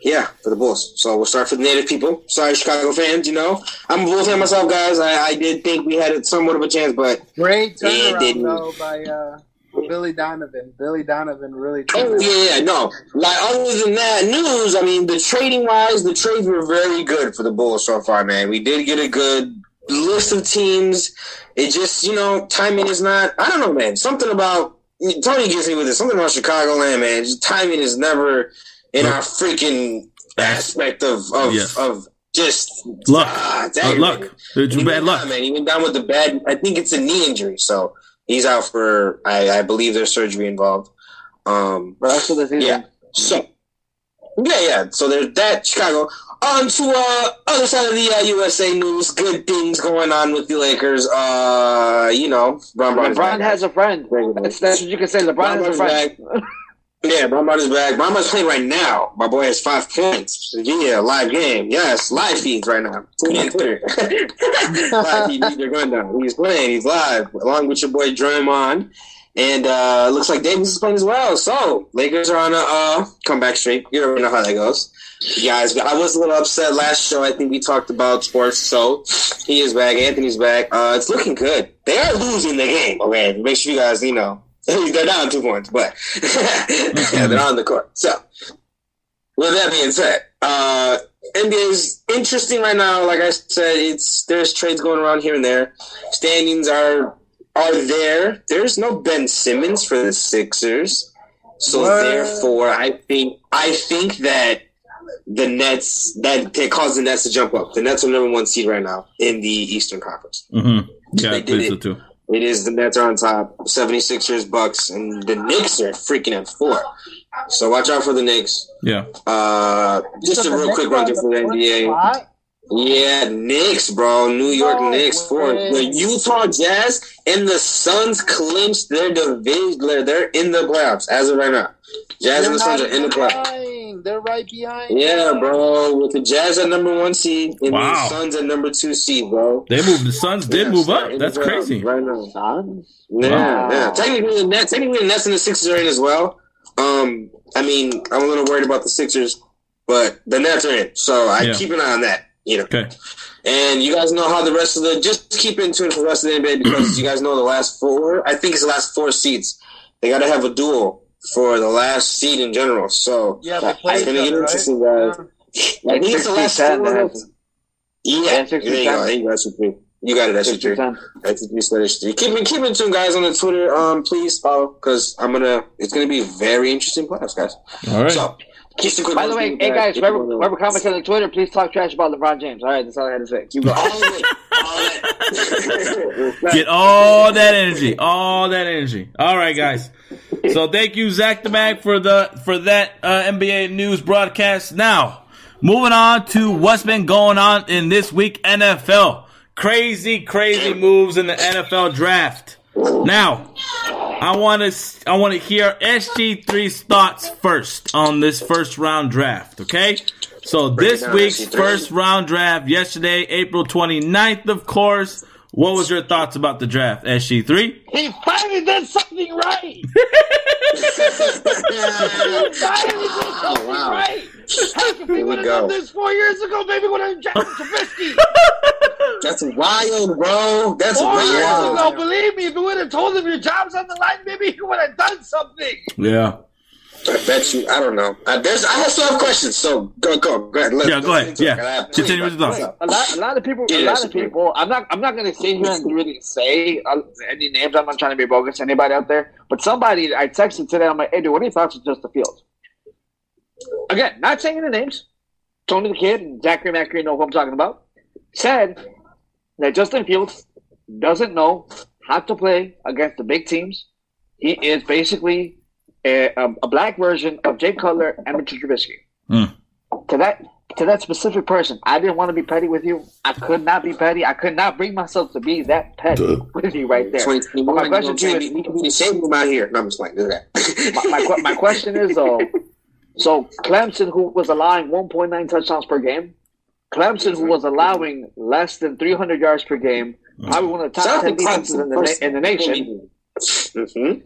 yeah for the Bulls. So we'll start for the native people. Sorry, Chicago fans. You know, I'm a Bulls fan myself, guys. I, I did think we had somewhat of a chance, but Great turnaround didn't- though by uh, Billy Donovan. Billy Donovan really. Oh yeah, yeah, no. Like other than that news, I mean, the trading wise, the trades were very good for the Bulls so far, man. We did get a good list of teams. It just, you know, timing is not. I don't know, man. Something about Tony gets me with it. Something about Chicagoland, man. Just timing is never in our freaking aspect of of, Yes. of just Luck. Ah, Uh, luck. It's He bad luck. man. Even down with the bad. I think it's a knee injury, so he's out for. I, I believe there's surgery involved. Um, Rest of the season. yeah. So, yeah, yeah. So there's that Chicago. On to uh, other side of the uh, USA news. Good things going on with the Lakers. Uh, you know, Bron Bron LeBron has a friend. That's, that's what you can say. LeBron Bron has a friend. Yeah, Bron is back. Bron's playing right now. My boy has five points. Yeah, live game. Yes, live feeds right now. Tune in Twitter. live feed. Rundown. He's playing. He's live along with your boy Draymond. And uh looks like Davis is playing as well. So Lakers are on a uh, comeback streak. You already know how that goes. Guys, I was a little upset last show. I think we talked about sports. So he is back. Anthony's back. Uh, it's looking good. They are losing the game. Okay, make sure you guys, you know, they're down two points, but yeah, they're on the court. So, with that being said, uh, NBA is interesting right now. Like I said, it's there's trades going around here and there. Standings are are there. There's no Ben Simmons for the Sixers, so What? therefore, I think I think that the Nets that can cause the Nets to jump up. The Nets are number one seed right now in the Eastern Conference. Mm-hmm. Yeah, I They did believe so it. too. It is the Nets are on top, 76ers, Bucks, and the Knicks are freaking at four. So watch out for the Knicks. Yeah. Uh, just So a real Knicks quick run through for the NBA. spot? Yeah, Knicks, bro. New York No Knicks four. The Utah Jazz and the Suns clinched their division. They're, they're in the playoffs as of right now. Jazz They're and the Suns are in the even playoffs. Behind. They're right behind. Yeah, bro. With the Jazz at number one seed and Wow. the Suns at number two seed, bro. They moved. The Suns did Yeah, move up. That's crazy. Right now. Suns? Yeah, Wow. yeah. Technically, the Nets, technically, the Nets and the Sixers are in as well. Um, I mean, I'm a little worried about the Sixers, but the Nets are in, so I Yeah. keep an eye on that. You know, Okay. and you guys know how the rest of the just keep in tune for the rest of the NBA because you guys know the last four. I think it's the last four seeds. They got to have a duel for the last seed in general. So Yeah, they It's play it's gonna get other, right? interesting, guys. Yeah. I think the last 60-10 four. that of- has- Yeah, Yeah, there you 60-10. go. There you go. That's what you- You got it. That's what you 60%. that's what you said. It's three. Keep keep in tune, guys, on the Twitter. Um, please follow because I'm gonna. It's gonna be very interesting playoffs, guys. All right. So, just a quick By the way, hey guys, Keep whoever, whoever comments on the Twitter, please talk trash about LeBron James. All right, that's all I had to say. Keep going. all of it, all of it. Get all that energy, all that energy. All right, guys. So thank you, Zach the Mag, for the for that uh, NBA news broadcast. Now, moving on to what's been going on in this week NFL. Crazy, crazy moves in the NFL draft. Now, I want to I want to hear SG3's thoughts first on this first round draft. Okay. So this week's SG3. first round draft yesterday, April 29th, of course. What was your thoughts about the draft, SG3? He finally did something right. He finally did oh, something wow. right. Heck, if we Here we would have go. done this four years ago, maybe we would have drafted Trubisky. That's wild, bro. That's Four years wild. ago, believe me, if we would have told him your job's on the line, maybe he would have done something. Yeah. I bet you. I don't know. Uh, there's. I still have questions. So go, go, go ahead. Let's, Yeah, go ahead. let's get into it. Yeah. Continue with your of thoughts. A lot, a lot of people, a lot of sure. people. I'm not, I'm not going to sit here and really say uh, any names. I'm not trying to be bogus to anybody out there. But somebody, I texted today. I'm like, hey, dude, what are your thoughts on Justin Fields? Again, not saying the names. Tony the Kid and Zachary Macri know who I'm talking about. Said that Justin Fields doesn't know how to play against the big teams. He is basically a, a, a black version of Jay Cutler and Mitchell Trubisky. Mm. To that to that specific person, I didn't want to be petty with you. I could not be petty. I could not bring myself to be that petty with you right there. 2021, my you know what question to you is, You can shame him out here. No, I'm just like, do that. my, my, my question is though, so Clemson, who was allowing 1.9 touchdowns per game, Clemson, who was allowing less than 300 yards per game, probably one of the top Shout 10 to defenses in the, na- in the nation. Mhm.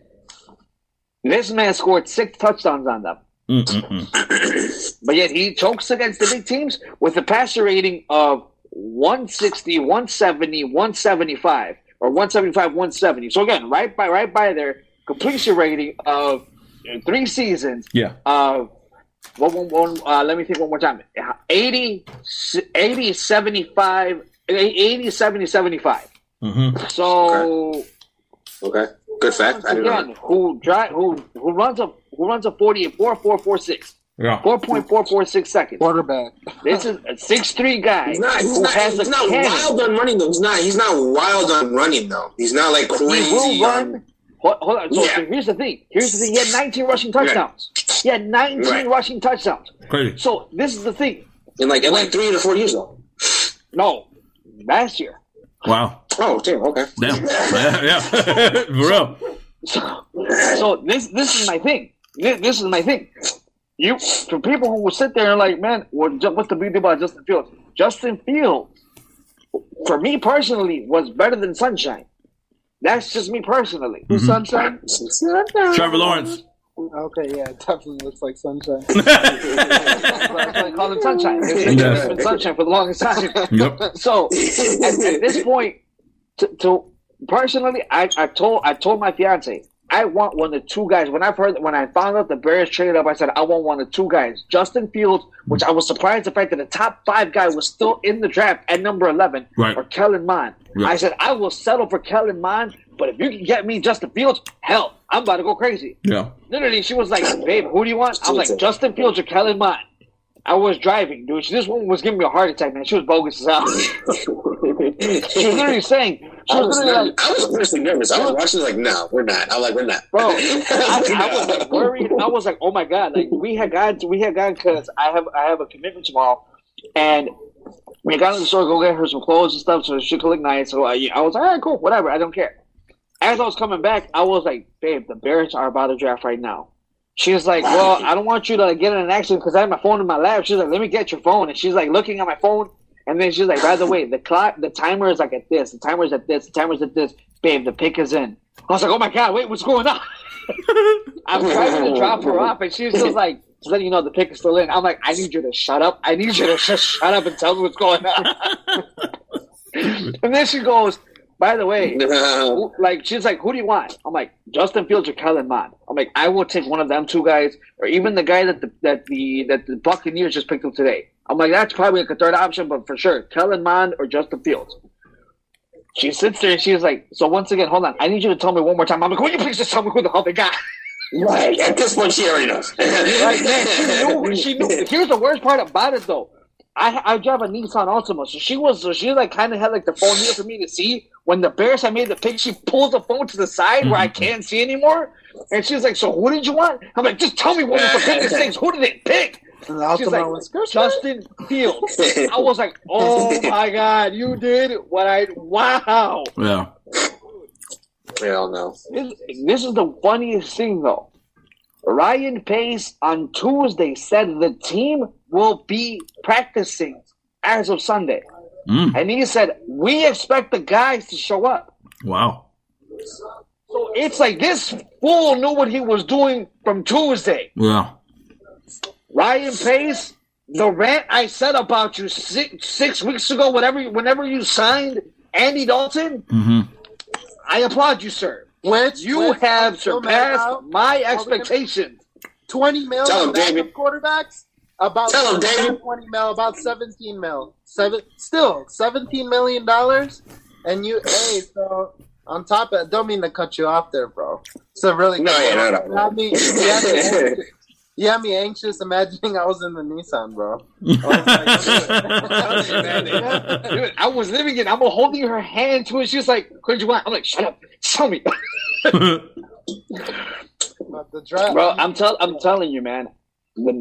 This man scored six touchdowns on them. Mm-mm-mm. But yet he chokes against the big teams with a passer rating of 160, 170, 175, or 175, 170. So again, right by right by their completion rating of in three seasons Yeah. of one, one, one, uh, let me think one more time 80, 80 75, 80, 70, 75. Mm-hmm. So Okay. Good fact. I didn't know. again, who drive who who runs a who runs a 40 and 4446. Yeah. 4.446 seconds. Quarterback. This is a six-three guy He's not. He's who not. has He's not wild on running though. He's not. He's not wild on running though. He's not like crazy. He crazy. will on- run. Hold, hold on. So, Yeah. so here's the thing. Here's the thing. He had 19 rushing touchdowns. He had 19 Right. rushing touchdowns. Crazy. So this is the thing. in like in like three to four years though. No, last year. Wow. Oh damn. Okay. Damn. yeah. yeah. For real. So, so this this is my thing. This, this is my thing. You for people who will sit there and like, man, what, what's the big deal about Justin Fields? Justin Fields, for me personally, was better than Sunshine. That's just me personally. Mm-hmm. Who's Sunshine? Trevor Lawrence. Okay, yeah, it definitely looks like Sunshine. I call him Sunshine. It's Yeah. been Sunshine for the longest time. Yep. So at, at this point, to, to personally, I, I told I told my fiance I want one of two guys. When I've heard when I found out the Bears traded up, I said I want one of two guys. Justin Fields, which I was surprised the fact that the top five guy was still in the draft at number eleven, Right. or Kellen Mond. Yeah. I said I will settle for Kellen Mond, but if you can get me Justin Fields, hell, I'm about to go crazy. Yeah. Literally, she was like, "Babe, who do you want?" I'm like, "Justin Fields or Kellen Mond." I was driving, dude. This woman was giving me a heart attack, man. She was bogus as hell. she was literally saying, I was literally nervous. like, I was personally nervous. I was watching like, no, we're not. I'm like, we're not, bro, I, I was like worried. I was like, oh my god, like we had gone, we had gone because I have, I have a commitment tomorrow, and we got to the store, go get her some clothes and stuff, so she could look nice. So I, I was like, all right, cool, whatever, I don't care. As I was coming back, I was like, babe, the Bears are about to draft right now. She was like, well, I don't want you to like, get in an accident because I have my phone in my lap. She's like, let me get your phone, and she's like looking at my phone. And then she's like, by the way, the clock, the timer is like at this, the timer is at this, the timer is at this. Babe, the pick is in. I was like, oh my god, wait, what's going on? I'm trying to drop her off, and she's just like, just letting you know the pick is still in. I'm like, I need you to shut up. I need you to just shut up and tell me what's going on. and then she goes, by the way, who- like she's like, who do you want? I'm like, Justin Fields or Kellen Mond. I'm like, I will take one of them two guys, or even the guy that the that the that the Buccaneers just picked up today. I'm like, that's probably like a third option, but for sure, Kellen Mond or Justin Fields. She sits there and she's like, so once again, hold on, I need you to tell me one more time. I'm like, will you please just tell me who the hell they got? right at this point, she already knows. Like, man, she knew. She knew. Here's the worst part about it, though. I I drive a Nissan Altima, so she was so she like kind of had like the phone here for me to see. When the Bears had made the pick, she pulls the phone to the side where I mm-hmm. can't see anymore, and she's like, "So who did you want?" I'm like, "Just tell me what for goodness sakes, who did they pick?" And the She's like, was. Justin Fields. I was like, "Oh my god, you did what I wow." Yeah. Hell no. This, this is the funniest thing, though. Ryan Pace on Tuesday said the team will be practicing as of Sunday. Mm. And he said, We expect the guys to show up. Wow. So it's like this fool knew what he was doing from Tuesday. Yeah. Ryan Pace, the rant I said about you six, six weeks ago, whenever whenever you signed Andy Dalton, hmm I applaud you, sir. Which You which have surpassed my expectations. twenty mil Tell him, on backup David. quarterbacks. About Tell him, David. twenty mil, about seventeen mil, seven still seventeen million dollars, and you hey so on top of don't mean to cut you off there, bro. So really, No, yeah, no, no. You had me, you had me anxious, you had me anxious imagining I was in the Nissan, bro. Dude, I was living it. I'm holding her hand to it. She was like, "What you want?" I'm like, "Shut up, tell me." But the draft, Bro, I'm tell I'm telling you, man. The,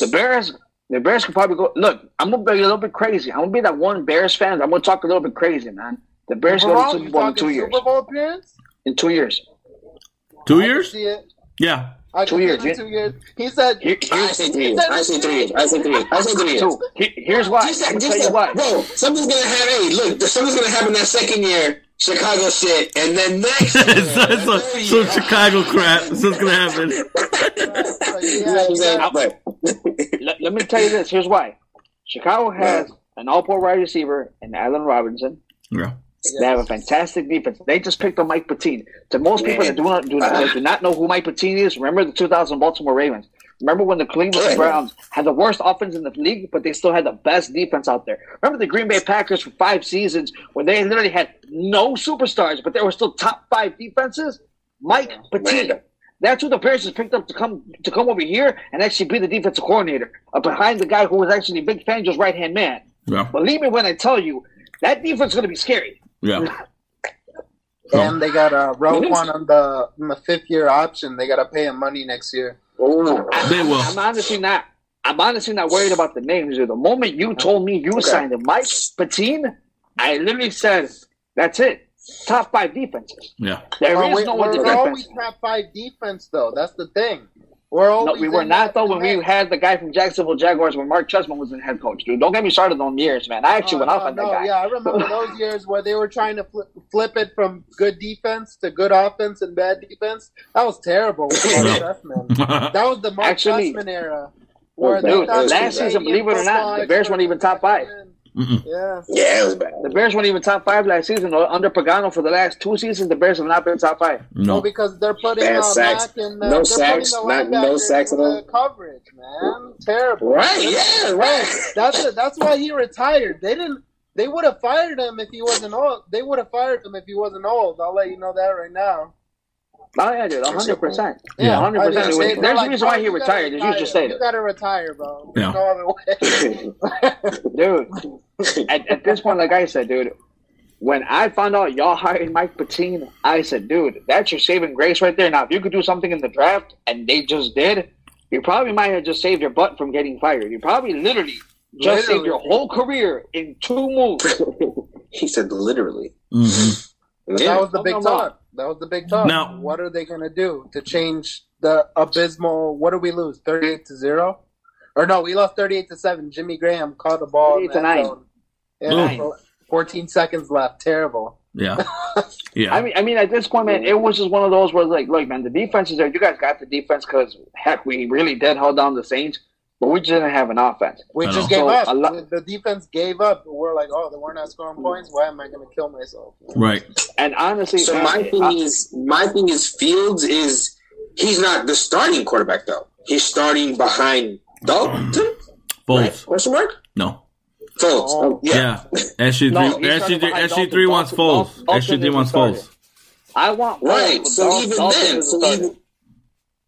the Bears, the Bears could probably go. Look, I'm gonna be a little bit crazy. I'm gonna be that one Bears fan. I'm gonna talk a little bit crazy, man. The Bears go to overall, Super you Bowl in two years. Super Bowl appearance? In two years. Two I years? see it. Yeah. I Two see years, it in yeah. Two years. He said. I Here- here's, say three years. I say three years. I say three years. I say three years. two. Here's why. Just, I'm just tell you why. Bro, something's gonna happen. Hey, look, something's gonna happen that second year. Chicago shit, and then next year, so, so, so Chicago crap. So it's gonna happen. You know what I'm saying? But- Let, let me tell you this. Here's why. Chicago has an all-pro wide receiver in Allen Robinson. Yeah. They have a fantastic defense. They just picked up Mike Pettine. To most people that do not do not, that do not know who Mike Pettine is, remember the 2000 Baltimore Ravens. Remember when the Cleveland Right. Browns had the worst offense in the league, but they still had the best defense out there. Remember the Green Bay Packers for five seasons when they literally had no superstars, but they were still top five defenses. Mike Pettine. Man. That's who the Bears has picked up to come to come over here and actually be the defensive coordinator, uh, behind the guy who was actually Vic Fangio's right hand man. Yeah. Believe me when I tell you, that defense is going to be scary. Yeah. And they got a uh, Roquan on the on the fifth year option. They got to pay him money next year. Ooh. They will. I'm honestly not. I'm honestly not worried about the names. The moment you told me you signed him, Mike Pettine, I literally said, "That's it. Top five defenses. Yeah. There Well, is we, no we're other always top five defense, though. That's the thing. We're No, we were not though when we had the guy from Jacksonville Jaguars when Marc Trestman was the head coach. Dude, don't get me started on years, man. I actually Oh, went off no, on that no, guy. Yeah, I remember those years where they were trying to flip, flip it from good defense to good offense and bad defense. That was terrible. With Marc Trestman. That was the Mark Actually- Trestman era. They dude, last season, believe it or not, the Bears weren't even top five. Mm-mm. Yeah. Yeah, it was bad. The Bears weren't even top five last season. Under Pagano for the last two seasons, the Bears have not been top five. Well, No. because they're putting Bad uh, sacks. Mack and uh, No sacks, not- no sacks at in all. the coverage, man. Terrible. Right, yeah, right. That's it. That's why he retired. They didn't. They would have fired him if he wasn't old. They would have fired him if he wasn't old. I'll let you know that right now. Oh yeah, dude, hundred percent. Yeah. hundred percent. There's a like, reason why he retired, as you just stated. You gotta retire, bro. Yeah. No other way. dude. At, at this point, like I said, dude, when I found out y'all hired Mike Pettine, I said, dude, that's your saving grace right there. Now, if you could do something in the draft, and they just did, you probably might have just saved your butt from getting fired. You probably literally just saved your whole career in two moves. he said literally. hmm Yeah. That was the big no, no. talk. That was the big talk. Now- what are they gonna do to change the abysmal? What did we lose? Thirty-eight to zero, or no? We lost thirty-eight to seven. Jimmy Graham caught the ball. in 38 to nine. zone. Yeah, Nine. Fourteen seconds left. Terrible. Yeah. Yeah. I mean, I mean, at this point, man, it was just one of those where, like, look, man, the defense is there. You guys got the defense because, heck, we really did hold down the Saints, but we just didn't have an offense. We just gave So, up. a lot- the defense gave up. We're like, oh, they weren't not scoring points. Why am I going to kill myself? right. And honestly, So man, my thing I- is, my thing is, Fields is he's not the starting quarterback though. He's starting behind Dalton. Right? Foles. Question mark? No. Foles. Oh. Oh, yeah. Yeah. SG3, No, he's starting SG3, SG3 wants Dalton. Foles. SG3 wants the. Foles. I want Right. Foles, So even then, so starter. even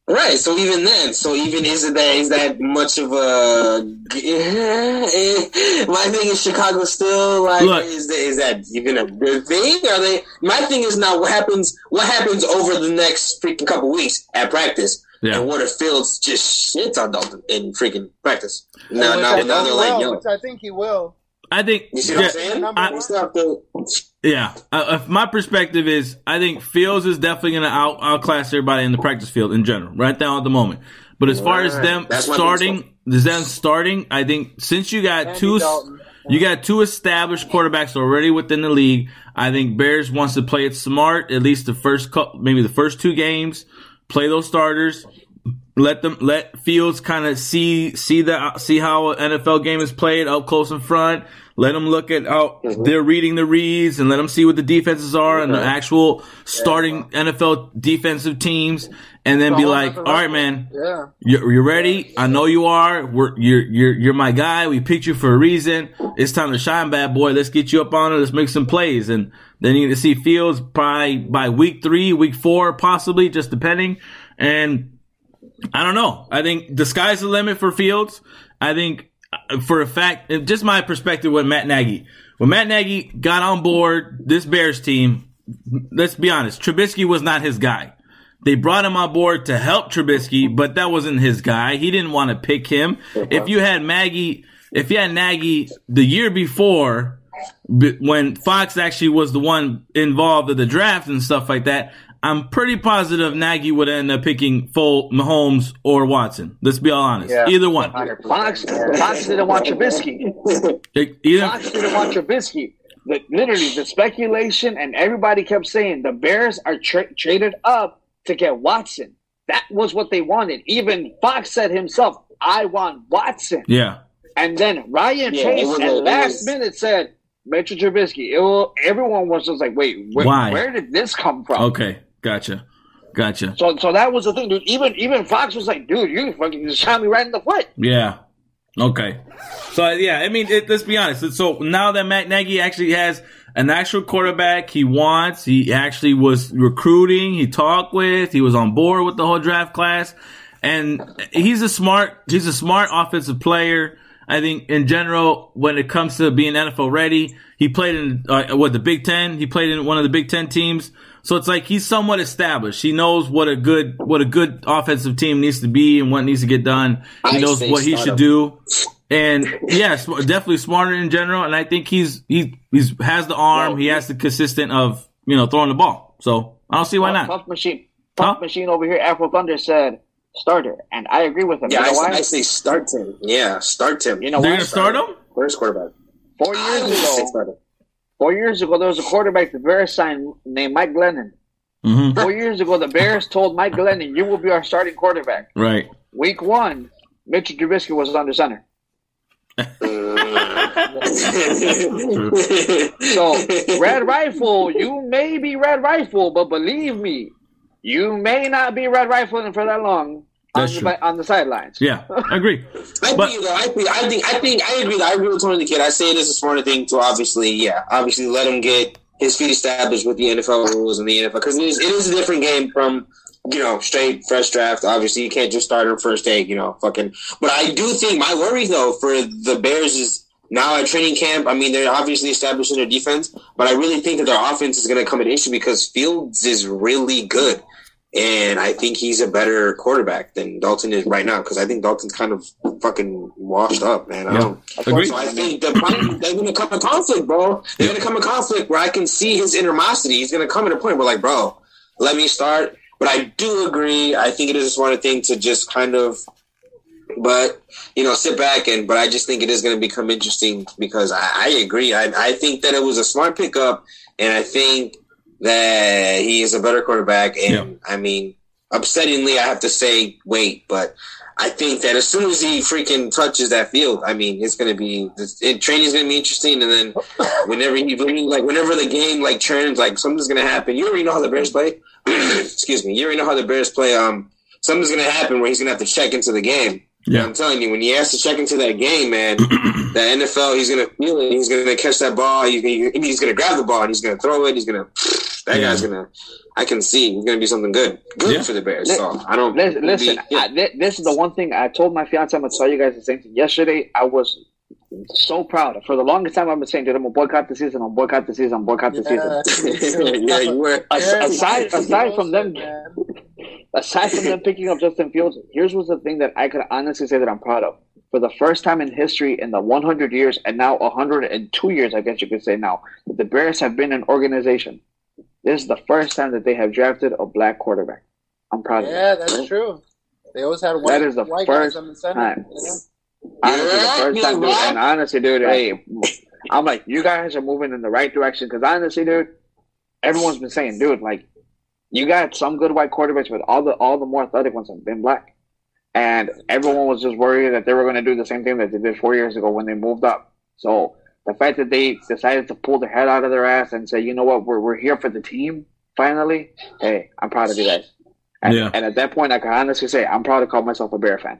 right. So even then, so even is it that is that much of a? My thing is Chicago still like Look. is that, is that even a good thing? Are they? My thing is now what happens? What happens over the next freaking couple weeks at practice? Yeah. And what if Fields just shits on Dalton in freaking practice? No, Which no, I now they're like, will, yo, which I think he will. I think. you see what yeah, I'm saying? I- one. It's not the Yeah, uh, my perspective is, I think Fields is definitely going to out outclass everybody in the practice field in general, right now at the moment. But as far as them That's starting, them starting, I think since you got Andy two, Dalton. you got two established quarterbacks already within the league. I think Bears wants to play it smart, at least the first couple, maybe the first two games, play those starters, let them let Fields kind of see see the see how an NFL game is played up close in front. Let them look at how they're reading the reads and let them see what the defenses are and the actual starting NFL defensive teams, and then be like, "All right, man, Yeah. you're, you're ready. I know you are. We're, you're, you're, you're my guy. We picked you for a reason. It's time to shine, bad boy. Let's get you up on it. Let's make some plays. And then you get to see Fields probably by week three, week four, possibly, just depending. And I don't know. I think the sky's the limit for Fields. I think uh, for a fact, just my perspective with Matt Nagy. When Matt Nagy got on board this Bears team, let's be honest, Trubisky was not his guy. They brought him on board to help Trubisky, but that wasn't his guy. He didn't want to pick him. If you had Maggie, if you had Nagy the year before, when Fox actually was the one involved in the draft and stuff like that, I'm pretty positive Nagy would end up picking full Mahomes or Watson. Let's be all honest. Yeah. Either one. Fox, Fox didn't want Trubisky. Either, Fox didn't want Trubisky. The, literally, the speculation and everybody kept saying the Bears are tra- traded up to get Watson. That was what they wanted. Even Fox said himself, "I want Watson." yeah. And then Ryan Yeah, Chase at a- last minute said Mitchell Trubisky. It will, everyone was just like, "Wait, wh- Why? where did this come from?" Okay. Gotcha. Gotcha. So, so that was the thing, dude. Even even Fox was like, "Dude, you fucking just shot me right in the foot." Yeah. Okay. So yeah, I mean, it, let's be honest. So now that Matt Nagy actually has an actual quarterback he wants, he actually was recruiting, he talked with, he was on board with the whole draft class, and he's a smart, he's a smart offensive player. I think in general, when it comes to being NFL ready, he played in uh, what the Big Ten. He played in one of the Big Ten teams, so it's like he's somewhat established. He knows what a good what a good offensive team needs to be and what needs to get done. He I knows what he should him. do, and yeah, definitely smarter in general. And I think he's he he's has the arm, he has the consistent of you know throwing the ball. So I don't see why not. Tough machine, tough Huh? machine over here. Afro Thunder said starter, and I agree with him. Yeah, you I, know say- why? I say start him. Yeah, start him. You know They're why? gonna start him. Where's quarterback? Four years ago, start him. Four years ago, there was a quarterback the Bears signed named Mike Glennon. hmm Four years ago, the Bears told Mike Glennon, "You will be our starting quarterback." Right. Week one, Mitchell Trubisky was under center. So, Red Rifle, you may be Red Rifle, but believe me, you may not be Red Rifle for that long on That's the, on the sidelines. Yeah, I agree. I But- think, though, I think, I think, I think, I agree. I agree with Tony the Kid. I say it is a smarter thing to obviously, yeah, obviously let him get his feet established with the NFL rules and the NFL because it is, it is a different game from you know straight fresh draft. Obviously, you can't just start him first day. You know, fucking. But I do think my worry though for the Bears is now at training camp. I mean, they're obviously establishing their defense, but I really think that their offense is going to come an issue because Fields is really good. And I think he's a better quarterback than Dalton is right now because I think Dalton's kind of fucking washed up, man. I don't. Agreed. So I think the problem, they're going to come in conflict, bro. They're going to come in conflict where I can see his animosity. He's going to come at a point where, like, bro, let me start. But I do agree. I think it is a smarter thing to just kind of, but you know, sit back and. But I just think it is going to become interesting because I, I agree. I, I think that it was a smart pickup, and I think that he is a better quarterback. And Yeah. I mean, upsettingly, I have to say, wait, but I think that as soon as he freaking touches that field, I mean, it's going to be it, training is going to be interesting. And then whenever he like whenever the game like turns, like something's going to happen. You already know how the Bears play. Excuse me. You already know how the Bears play. Um, something's going to happen where he's going to have to check into the game. Yeah. I'm telling you, when he has to check into that game, man, the NFL, he's gonna feel it. He's gonna catch that ball. He, he- he's gonna grab the ball and he's gonna throw it. He's gonna. That Yeah. guy's gonna. I can see he's gonna be something good. Good Yeah. for the Bears. Li- So I don't. Listen, listen yeah. I, this is the one thing I told my fiance. I'm gonna tell you guys the same thing. Yesterday, I was so proud. For the longest time, I've been saying, "Dude, I'm gonna boycott the season. I'm boycott the season. I'm boycott the season." yeah, you were. As- aside, aside from them, man. Aside from them picking up Justin Fields, here's what's the thing that I could honestly say that I'm proud of. For the first time in history, in the 100 years, and now 102 years, I guess you could say now, that the Bears have been an organization. This is the first time that they have drafted a black quarterback. I'm proud Yeah, of it. Yeah, that's true. They always had white, That is the white first guys on the center. time. you know? Honestly, the first time, dude. And honestly, dude, hey, I'm like, you guys are moving in the right direction. Because honestly, dude, everyone's been saying, dude, like, you got some good white quarterbacks, but all the all the more athletic ones have been black. and everyone was just worried that they were going to do the same thing that they did four years ago when they moved up. So the fact that they decided to pull their head out of their ass and say, you know what, we're we're here for the team finally. Hey, I'm proud of you guys. And, Yeah. and at that point, I can honestly say I'm proud to call myself a Bear fan.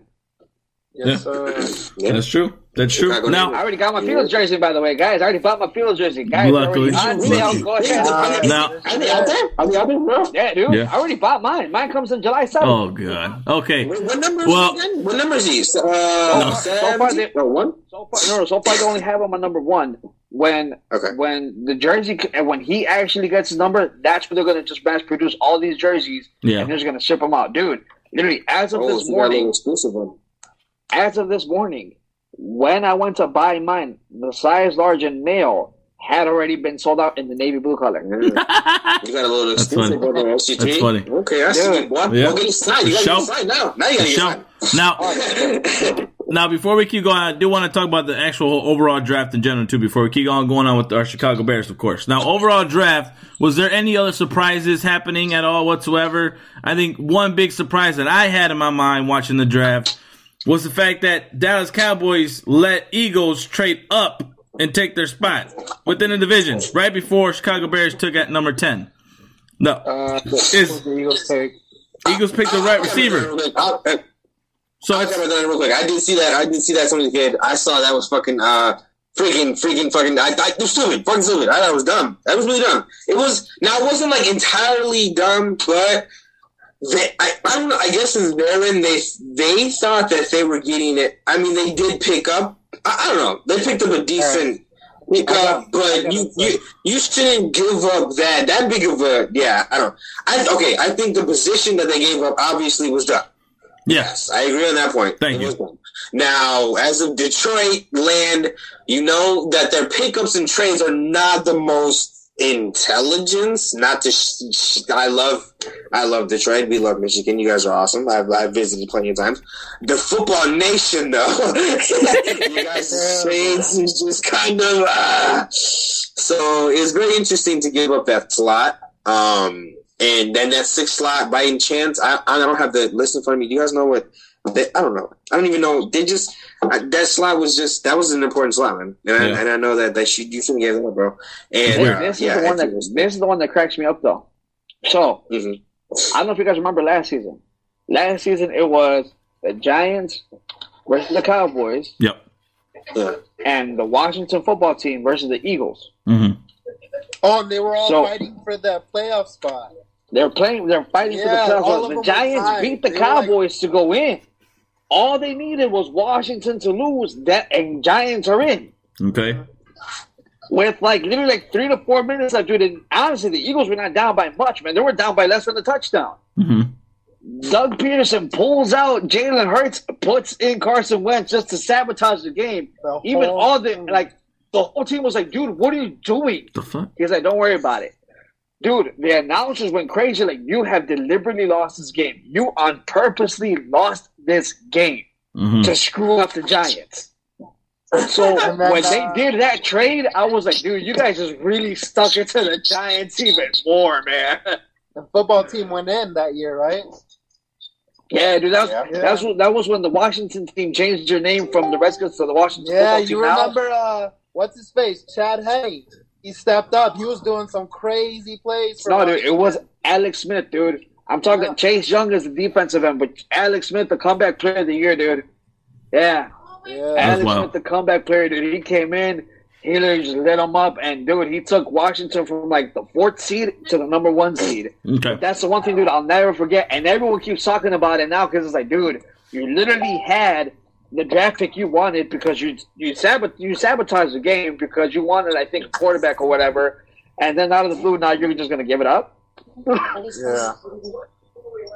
Yes, Yeah. Yeah. That's true. That's true. Chicago Now, I already got my Fields jersey, by the way, guys. I already bought my Fields jersey, guys. Luckily. already on sale. Go ahead. Uh, Now- Are they out there? Are they out there, bro? Yeah, dude. Yeah. I already bought mine. Mine comes in July 7th. oh god. Okay. What, what number is Well- he again? What number is he? Uh, No. So far, they- oh, one? So far, no, no, so far they only have him on number one. When Okay. when the jersey and when he actually gets his number, that's when they're gonna just mass produce all these jerseys Yeah. and they're just gonna ship them out, dude. Literally, as of Oh, this so you got a little morning, exclusive one. As of this morning, when I went to buy mine, the size large and male had already been sold out in the navy blue color. Yeah. You got a little That's exclusive funny. on the SG3. That's funny. Okay, I see. Dude. What? Yeah. Well, get it signed. You For got to get it now. Now you got to get Show. Now, now, before we keep going, I do want to talk about the actual overall draft in general too. Before we keep on going on with our Chicago Bears, of course. Now, overall draft, was there any other surprises happening at all whatsoever? I think one big surprise that I had in my mind watching the draft was the fact that Dallas Cowboys let Eagles trade up and take their spot within the division right before Chicago Bears took at number ten. No, Uh, Is- the Eagles take. Eagles picked the right receiver. I'll, I'll, So I'll it's, that real quick. I did see that. I didn't see that Sony kid. I saw that was fucking uh freaking freaking fucking. I, I it was stupid, fucking stupid. I thought it was dumb. That was really dumb. It was now. It wasn't like entirely dumb, but they. I, I don't know. I guess in their end, they they thought that they were getting it. I mean, they did pick up. I, I don't know. They picked up a decent. Pick I up, got- but you, you you shouldn't give up that that big of a yeah. I don't. I okay. I think the position that they gave up obviously was done. yes, Yes, I agree on that point. Thank It you. Now, as of Detroit land, you know that their pickups and trades are not the most intelligence. Not to, sh- sh- I love, I love Detroit. We love Michigan. You guys are awesome. I've, I've visited plenty of times. The football nation, though, you guys' trades is just kind of. Uh, so it's very interesting to give up that slot. Um, and then that sixth slot by any chance, I, I don't have the list in front of me. Do you guys know what? They, I don't know. I don't even know. They just I, that slot was just that was an important slot, man. And, I, and I know that that should you shouldn't give them up, bro. And Weird. uh, This is yeah, the one that think was- this is the one that cracks me up though. So mhm. I don't know if you guys remember last season. Last season it was the Giants versus the Cowboys yep. Yeah. and the Washington football team versus the Eagles. hmm Oh, and they were all So- fighting for that playoff spot. They're playing. They're fighting Yeah, for the all of playoffs. The Giants beat the They were like- Cowboys to go in. All they needed was Washington to lose. That and Giants are in Okay. with like literally like three to four minutes left. Dude, and honestly, the Eagles were not down by much, man. They were down by less than a touchdown. hmm Doug Pederson pulls out Jalen Hurts, puts in Carson Wentz just to sabotage the game. The Even all the like the whole team was like, "Dude, what are you doing?" The fuck? He's like, "Don't worry about it." Dude, the announcers went crazy. Like, you have deliberately lost this game. You on purposely lost this game hmm to screw up the Giants. So then, when they uh, did that trade, I was like, dude, you guys just really stuck it to the Giants even more, man. the football team went in that year, right? Yeah, dude, that was Yeah. that's what that was when the Washington team changed their name from the Redskins to the Washington Yeah, football you team. now. remember uh what's his face? Chad Henne. He stepped up. He was doing some crazy plays for No, dude, it was Alex Smith, dude. I'm talking Yeah. Chase Young is the defensive end, but Alex Smith, the comeback player of the year, dude. Yeah, yeah. Alex wild. Smith, the comeback player, dude. He came in, he literally just lit him up, and dude, he took Washington from like the fourth seed to the number one seed. Okay. That's the one thing, dude. I'll never forget, and everyone keeps talking about it now because it's like, dude, you literally had the draft pick you wanted because you you sabot you sabotaged the game because you wanted, I think, a quarterback or whatever, and then out of the blue, now you're just gonna give it up. Yeah.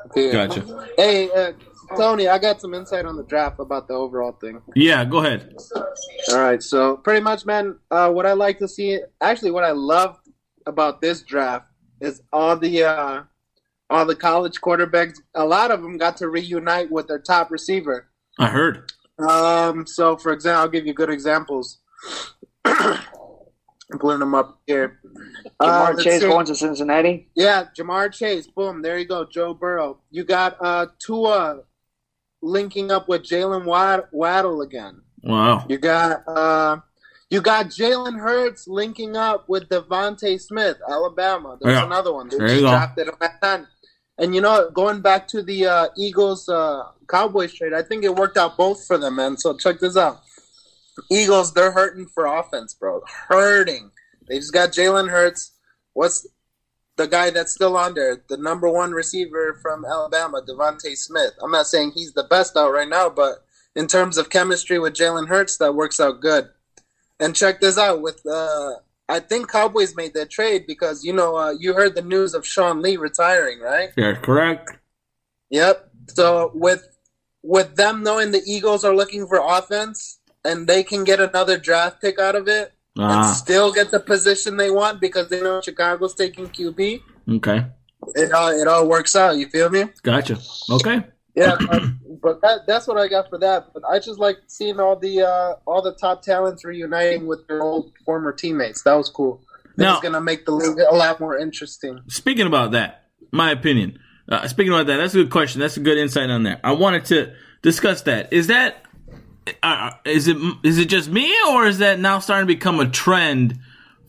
Okay. Gotcha. Hey, uh, Tony, I got some insight on the draft about the overall thing. Yeah, go ahead. All right, so pretty much, man, uh, what I like to see, actually, what I love about this draft is all the uh, all the college quarterbacks. A lot of them got to reunite with their top receiver. I heard. Um, so, for example, I'll give you good examples. I'm pulling them up here. Uh, Ja'Marr let's Chase see. going to Cincinnati. Yeah, Ja'Marr Chase. Boom. There you go. Joe Burrow. You got uh Tua linking up with Jalen Wad- Waddle again. Wow. You got uh, you got Jalen Hurts linking up with DeVonta Smith, Alabama. There's Yeah. another one. They There you just go. him at 10. And you know, going back to the uh, Eagles uh, Cowboys trade, I think it worked out both for them, man. So check this out. Eagles, they're hurting for offense, bro. Hurting. They just got Jalen Hurts. What's the guy that's still on there? The number one receiver from Alabama, DeVonta Smith. I'm not saying he's the best out right now, but in terms of chemistry with Jalen Hurts, that works out good. And check this out with uh I think Cowboys made that trade because you know uh, you heard the news of Sean Lee retiring, right? Yeah, correct. Yep. So with with them knowing the Eagles are looking for offense and they can get another draft pick out of it and Ah, still get the position they want because they know Chicago's taking QB, okay. it all it all works out. You feel me? Gotcha. Okay. Yeah, but, but that that's what I got for that. But I just like seeing all the uh, all the top talents reuniting with their old former teammates. That was cool. Now- It's gonna make the league a lot more interesting. Speaking about that, my opinion. Uh, speaking about that, that's a good question. That's a good insight on there. I wanted to discuss that. Is that is it is it just me or is that now starting to become a trend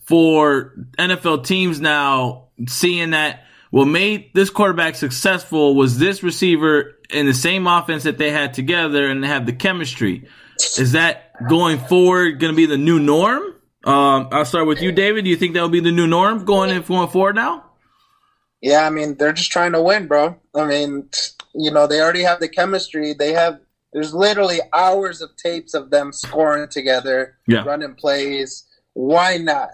for NFL teams now seeing that what made this quarterback successful was this receiver in the same offense that they had together and they have the chemistry. Is that going forward going to be the new norm? Um, I'll start with you, David. Do you think that will be the new norm going in going forward now? Yeah, I mean they're just trying to win, bro. I mean, you know they already have the chemistry. They have there's literally hours of tapes of them scoring together, Yeah. running plays. Why not?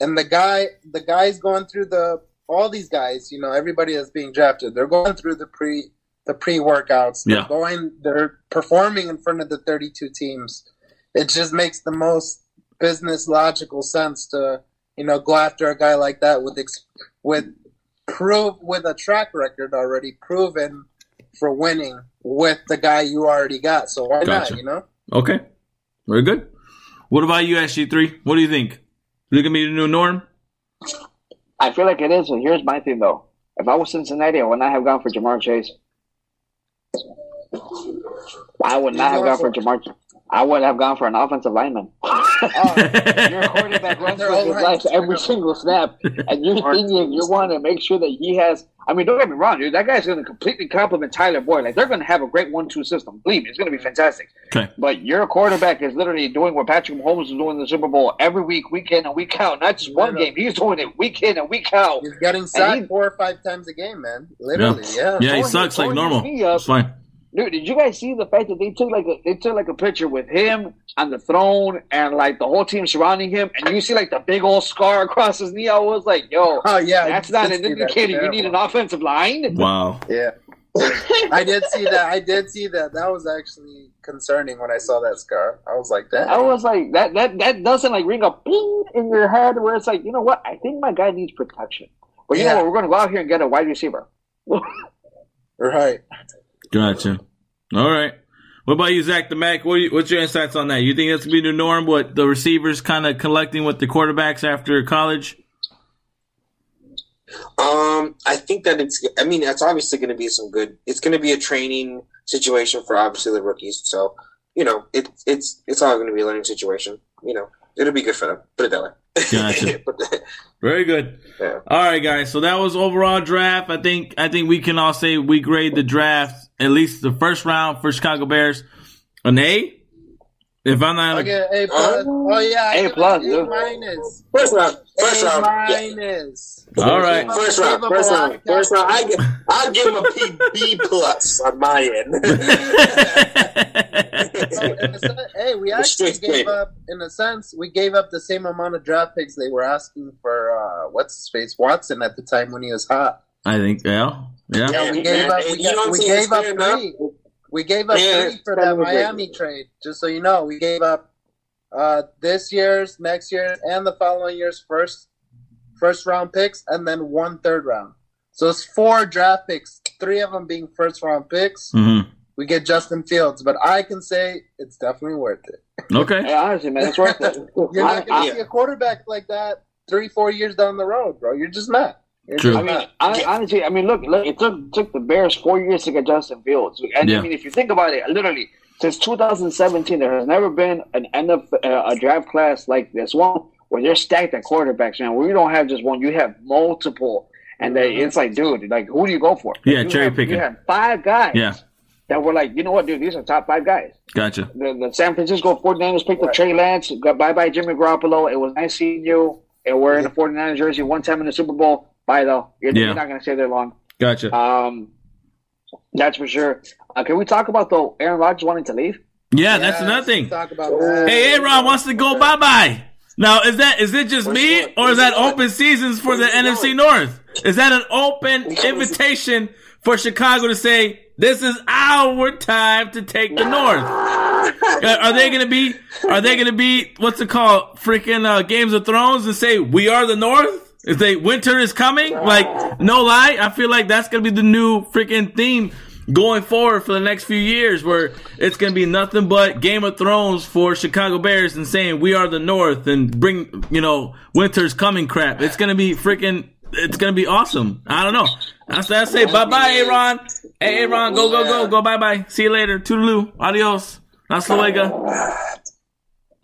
And the guy, the guys going through the all these guys, you know, everybody that's being drafted, they're going through the pre the pre workouts. They're Yeah. going, they're performing in front of the 32 teams. It just makes the most business logical sense to you know go after a guy like that with ex- with prove with a track record already proven for winning with the guy you already got. So why Gotcha. not? You know. Okay. Very good. What about you, SG3? What do you think? Is it gonna be the new norm? I feel like it is. And here's my thing, though. If I was Cincinnati, I would not have gone for Ja'Marr Chase. I would not have gone for Ja'Marr. I would have gone for an offensive lineman. Oh. Your quarterback runs for his life every single snap, and you're thinking you want to make sure that he has. I mean, don't get me wrong, dude. That guy's going to completely complement Tyler Boyd. Like they're going to have a great one-two system. Believe me, it's going to be fantastic. Okay. But your quarterback is literally doing what Patrick Mahomes is doing in the Super Bowl every week, week in and week out. Not just one Literally. game. He's doing it week in and week out. He's getting sacked he- four or five times a game, man. Literally, yeah. Yeah, he sucks like normal. his. It's fine. Dude, did you guys see the fact that they took like a they took like a picture with him on the throne and like the whole team surrounding him, and you see like the big old scar across his knee? I was like, yo, Oh yeah, that's I not did an see that. indicator you need an offensive line. Wow. Yeah, I did see that. I did see that. That was actually concerning when I saw that scar. I was like, that. I was like, that that that doesn't like ring a ping in your head where it's like, you know what? I think my guy needs protection. But you Yeah. know what? We're gonna go out here and get a wide receiver. right. Gotcha. All right. What about you, Zach the Mac? What you, what's your insights on that? You think that's gonna be the norm? What the receivers kind of collecting with the quarterbacks after college? Um, I think that it's. I mean, it's obviously going to be some good. It's going to be a training situation for obviously the rookies. So you know, it, it's it's all going to be a learning situation. You know, it'll be good for them. Put it that way. Gotcha. Very good. yeah. All right, guys. So that was overall draft. I think I think we can all say we grade the draft at least the first round for Chicago Bears an A. If I'm not, Okay, A plus. Oh yeah, I A give it plus, A dude. minus. First round. First A round. Yeah. minus. all right. First round. First round. First round. I give, I'll give him a P, B plus on my end. So, in a hey, we actually gave up. In a sense, we gave up the same amount of draft picks they were asking for. Uh, what's his face Watson at the time when he was hot. I think yeah, yeah. Yeah, we gave up. We, you know got- we gave up Fair enough. three. We gave up Yeah, three for that that was great. Miami trade. Just so you know, we gave up uh, this year's, next year's, and the following year's first first round picks, and then one third round. So it's four draft picks, three of them being first round picks. hmm We get Justin Fields, but I can say it's definitely worth it. Okay. Hey, honestly, man, it's worth it. You're I- not going to see a quarterback like that three, four years down the road, bro. You're just not. True. I mean, hon- honestly, I mean, look, look, it took took the Bears four years to get Justin Fields, and Yeah. I mean, if you think about it, literally since 2017, there has never been an end of uh, a draft class like this one where they're stacked at quarterbacks. Now, we don't have just one; you have multiple, and they, it's like, dude, like, who do you go for? Yeah, you cherry have, picking. You have five guys, Yeah. That were like, you know what, dude, these are top five guys. Gotcha. The, the San Francisco 49ers picked up Trey Lance. Got bye bye Jimmy Garoppolo. It was nice seeing you. And we're in the 49ers jersey one time in the Super Bowl. Bye though. You're, Yeah. you're not going to stay there long. Gotcha. Um, that's for sure. Uh, can we talk about the Aaron Rodgers wanting to leave? Yeah, that's another thing. Talk about that. Hey, Aaron wants to go bye bye. Now, is that is it just me what? or is that Where's open seasons for the Where's he NFC going? North? Is that an open invitation for Chicago to say this is our time to take the North? Uh, Are they gonna be? Are they gonna be? What's it called? Freaking uh, Games of Thrones and say we are the North? If they winter is coming, like no lie, I feel like that's gonna be the new freaking theme going forward for the next few years, where it's gonna be nothing but Game of Thrones for Chicago Bears and saying we are the North and bring you know winter's coming crap. It's gonna be freaking. It's gonna be awesome. I don't know. That's what I say. Bye bye, Aaron. Hey, Aaron, go go go go. Bye bye. See you later. Toodaloo. Adios. Hasta luego.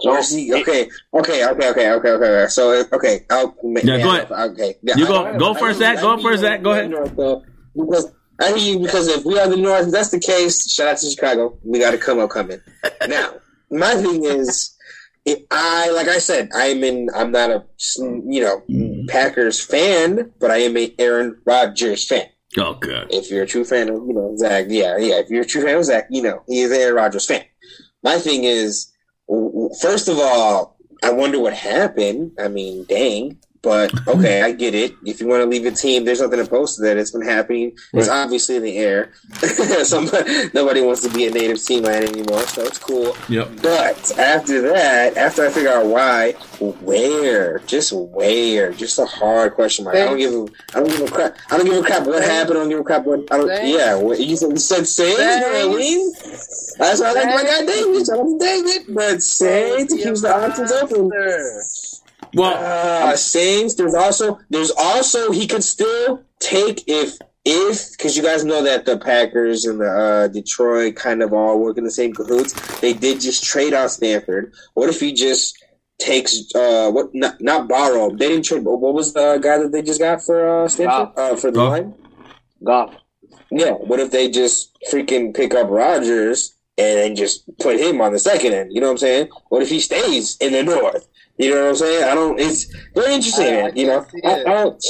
Oh, Where's he? Okay, okay, okay, okay, okay, okay. So okay, I'll Yeah, go ahead. Okay, yeah, You go go first, hear you. Zach. Go first, you. Zach. Go ahead. North, though. Because I hear you because if we are the North, if that's the case. Shout out to Chicago. We got to come up coming. now, my thing is, if I like I said, I'm in. I'm not a you know mm. Packers fan, but I am a Aaron Rodgers fan. Oh god. If you're a true fan of, you know, Zach, yeah, yeah. If you're a true fan of Zach, you know, he is Aaron Rodgers fan. My thing is, first of all, I wonder what happened. I mean, dang. But okay, I get it. If you want to leave a team, there's nothing opposed to that. It's been happening. It's obviously in the air. Somebody, nobody wants to be a native team man anymore, so it's cool. Yep. But after that, after I figure out why, where? Just where? Just a hard question mark. I don't give a, I don't give a crap. I don't give a crap what happened. I don't give a crap what. I don't. Saints. Yeah, what, you said, you said Saints. You know what I mean? That's why I like my guy David. Shout out to David. But Saints keeps the options open. Well, Uh, Saints. There's also there's also he could still take if if because you guys know that the Packers and the uh, Detroit kind of all work in the same cahoots. They did just trade out Stafford. What if he just takes uh what not, not borrow? They didn't trade. What was the guy that they just got for uh, Stafford uh, for the Goff. line? Goff. Yeah. What if they just freaking pick up Rodgers and then just put him on the second end? You know what I'm saying? What if he stays in the North? You know what I'm saying? I don't. It's very interesting, I- I. You know, I. I don't.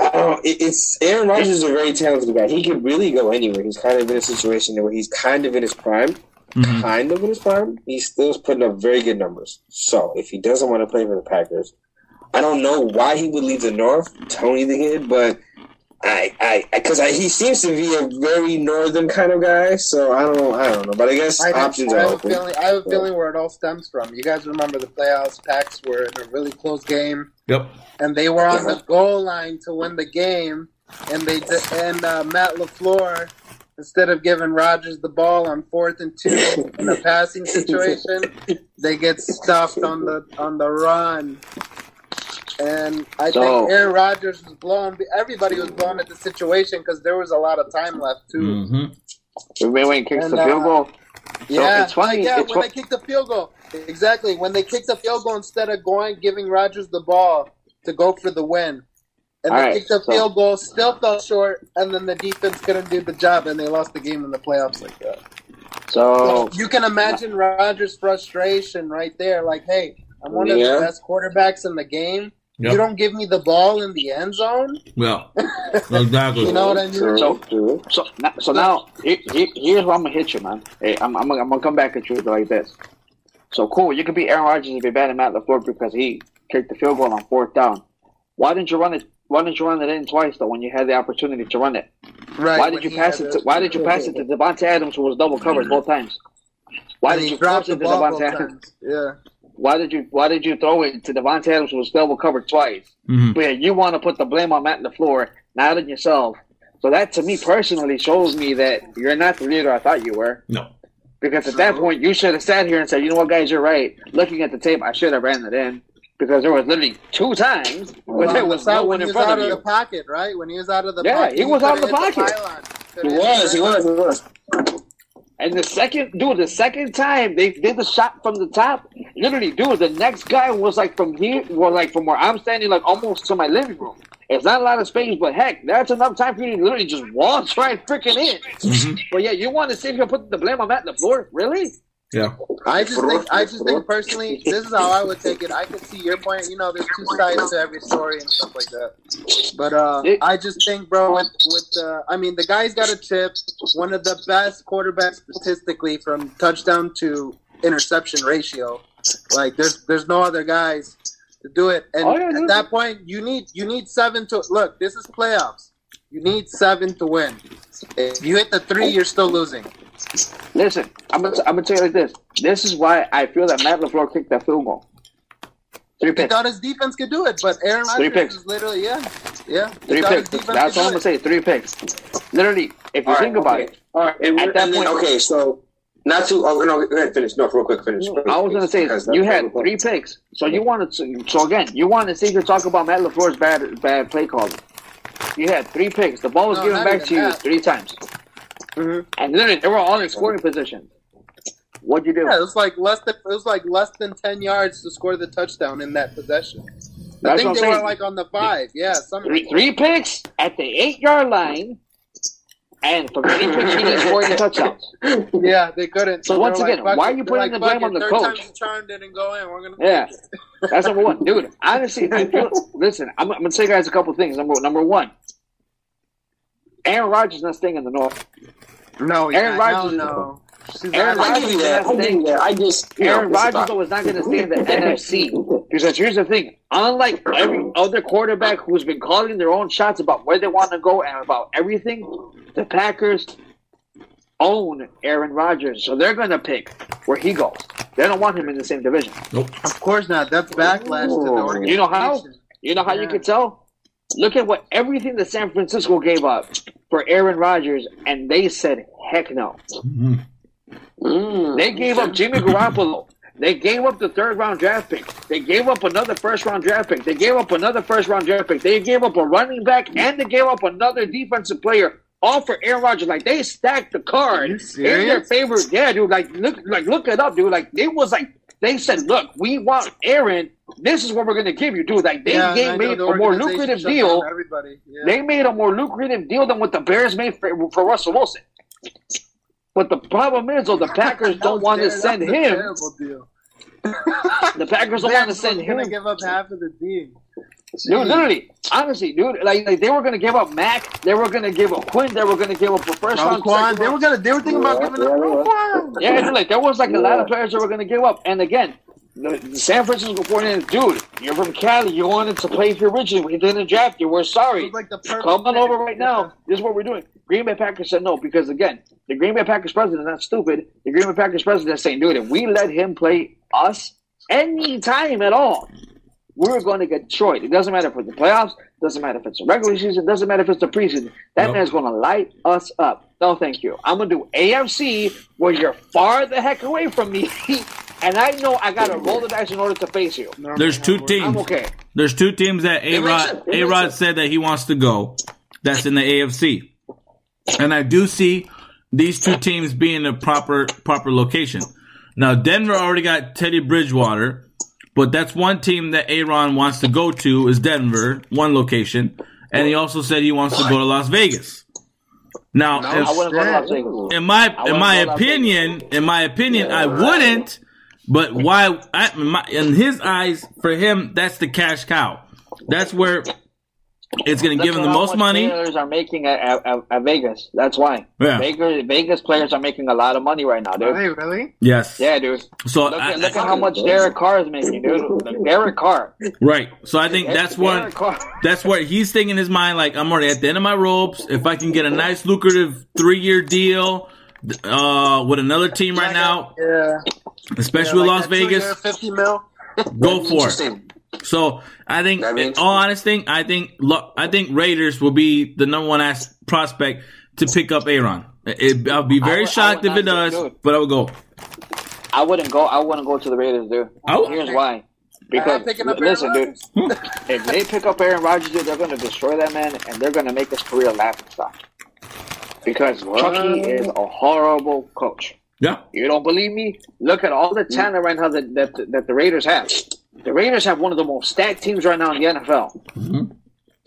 I don't it's Aaron Rodgers is a very talented guy. He could really go anywhere. He's kind of in a situation where he's kind of in his prime, mhm. kind of in his prime. He's still putting up very good numbers. So if he doesn't want to play for the Packers, I don't know why he would leave the North, Tony the kid, but I, I, because I, he seems to be a very northern kind of guy. So I don't, I don't know, but I guess I, options I are have a open. feeling. I have a feeling where it all stems from. You guys remember the playoffs? Packs were in a really close game, Yep. and they were on the goal line to win the game, and they and uh, Matt LaFleur, instead of giving Rodgers the ball on fourth and two in a passing situation, they get stuffed on the on the run. And I So- think Aaron Rodgers was blown. Everybody was blown at the situation because there was a lot of time left too. Mm-hmm. When when he kicks And, the field uh, goal. Yeah, it's funny- yeah, it's when fu- they kicked the field goal. Exactly. When they kicked the field goal instead of going giving Rodgers the ball to go for the win. And All they right, kicked the so- field goal, still fell short, and then the defense couldn't do the job and they lost the game in the playoffs like that. So So you can imagine Rodgers' frustration right there. Like, hey, I'm one of Yeah. the best quarterbacks in the game. Yep. You don't give me the ball in the end zone. Well, exactly. You know what I mean? True, So- true. So now, so now he, he, here's where I'm gonna hit you, man. Hey, I'm, I'm, gonna- I'm gonna come back at you like this. So cool, you could be Aaron Rodgers if you're bad at Matt LaFleur because he kicked the field goal on fourth down. Why didn't you run it? Why didn't you run it in twice though when you had the opportunity to run it? Right. Why did you pass it? To, the- why did you pass it to Davante Adams who was double covered both times? Why and did you dropped force the it to ball both Davante Adams? Yeah. Why did you Why did you throw it to Davante Adams who was double covered twice? Mhm. But yeah, you want to put the blame on Matt LaFleur, not on yourself. So that to me personally shows me that you're not the leader I thought you were. No. Because at that point, you should have sat here and said, you know what, guys, you're right. Looking at the tape, I should have ran it in. because there was literally two times where Well, there on the was side no when one he in was front out of of you. the pocket, right? When he was out of the Yeah, pocket, he was out of the pocket. pylon. He was, he was, he was. And the second, dude, the second time they did the shot from the top, literally, dude, the next guy was like from here, was like from where I'm standing, like almost to my living room. It's not a lot of space, but heck, that's enough time for you to literally just walk right freaking in. Mhm. But yeah, you want to see if you put the blame on Matt LaFleur? Really? Yeah. I just think, I just think personally, this is how I would take it. I can see your point. You know, there's two sides to every story and stuff like that. But uh, I just think, bro, with with uh, I mean, the guy's got a chip. One of the best quarterbacks statistically from touchdown to interception ratio. Like, there's there's no other guys to do it. And Oh, yeah, at dude. that point, you need you need seven to look. This is playoffs. You need seven to win. If you hit the three, you're still losing. Listen, I'm gonna, I'm gonna tell you like this. This is why I feel that Matt LaFleur kicked that field goal. Three picks. He picks. thought his defense could do it, but Aaron Three Rodgers picks. is literally yeah, yeah. He Three picks. That's could all I'm gonna it. say. Three picks. Literally, if you All right, think about okay. it, All right, and, At that then, point- okay, so not to. Oh no, go ahead, finish. No, real quick, finish. I was gonna say Because you had three picks, so you wanted to. So again, you wanted to see you talk about Matt LaFleur's bad bad play calling. You had three picks. The ball was No, given back to you that. three times, Mhm. and then they were all in scoring position. What'd you do? Yeah, it was like less than it was like less than ten yards to score the touchdown in that possession. I That's think they saying. were like on the five. Yeah. Three, three picks at the eight yard line, and from three picks you didn't score any touchdowns. Yeah, they couldn't. So They once again, fuck why are you putting the blame on the coach? time's charm didn't go in. We're gonna. Yeah, that's number one, dude. Honestly, feel, listen, I'm, I'm gonna say guys a couple things. Number number one, Aaron Rodgers is not staying in the North. No, Aaron yeah, Rodgers- No, no. She's Aaron not- I give you that. I give that. I just. you know, Aaron it's Rodgers about- though is not going to stay in the NFC because here's the thing: unlike every other quarterback who's been calling their own shots about where they want to go and about everything, the Packers own Aaron Rodgers, so they're going to pick where he goes. They don't want him in the same division. Nope. Of course not. That's backlash to the organization. You know how? You know how you Yeah. can tell? Look at what everything that San Francisco gave up for Aaron Rodgers, and they said, "Heck no." Mhm. Mm. They gave up Jimmy Garoppolo. They gave up the third round draft pick. They gave up another first round draft pick. They gave up another first round draft pick. They gave up a running back and they gave up another defensive player, all for Aaron Rodgers. Like they stacked the cards in their favor. Yeah, dude. Like look, like look it up, dude. Like it was like they said, look, we want Aaron. This is what we're gonna give you, dude. Like they Yeah, gave made the a more lucrative deal. Everybody. Yeah. They made a more lucrative deal than what the Bears made for, for Russell Wilson. But the problem is, though, the Packers don't want to send that was a him. The Packers don't want to send Gonna him. give up half of the team. Dude, literally, honestly, dude, like, like they were gonna give up Mack, they were gonna give up Quinn, they were gonna give up a first round. Roquan, they were gonna, they were thinking about giving up Roquan. yeah, dude, like there was like a lot of players that were gonna give up. And again, the, the San Francisco 49ers, dude, you're from Cali, you wanted to play here originally, we didn't draft you, we're sorry. like the Come on over right now. This is what we're doing. Green Bay Packers said no because again, the Green Bay Packers president is not stupid. The Green Bay Packers president is saying, dude, if we let him play us any time at all, we're going to get destroyed. It doesn't matter if it's the playoffs, doesn't matter if it's the regular season, doesn't matter if it's the preseason. That Nope. man's going to light us up. No, thank you. I'm going to do AFC where you're far the heck away from me, and I know I got to roll the dice in order to face you. No, There's no, two we're- teams. I'm okay. There's two teams that A Rod A Rod said that he wants to go. That's in the AFC, and I do see these two teams being a proper proper location. Now Denver already got Teddy Bridgewater, but that's one team that Aaron wants to go to is Denver, one location, and he also said he wants to go to Las Vegas. Now, No, if- I go to Las Vegas. in my I in my wouldn't go to Las opinion, in my opinion, I wouldn't. But why? I, in, my, in his eyes, for him, that's the cash cow. That's where it's going to give him the Look at how most money. Players are making at, at, at- at Vegas. That's why. Yeah. Vegas, Vegas players are making a lot of money right now, Are dude. they really? Yes. Yeah, dude. So Look I- at, look at how much Derek Carr is making, dude. Like, Derek Carr. right. So I think that's what that's what he's thinking in his mind. Like I'm already at the end of my ropes. If I can get a nice lucrative three year deal uh, with another team right now, Yeah. especially with Yeah, Las like that two-year, Vegas, Fifty mil. go for it. So I think, That in means- all honesty, I think look, I think Raiders will be the number one ass prospect to pick up Aaron. It, I'll be very would- shocked if it does, do it. but I would go. I wouldn't go. I wouldn't go to the Raiders, dude. Oh. Here's why. Because up listen, Aaron dude, if they pick up Aaron Rodgers, dude, they're going to destroy that man, and they're going to make his career laughing stock. Because Chucky is a horrible coach. Yeah. You don't believe me? Look at all the talent right now that, that, that the Raiders have. The Raiders have one of the most stacked teams right now in the NFL. Mhm.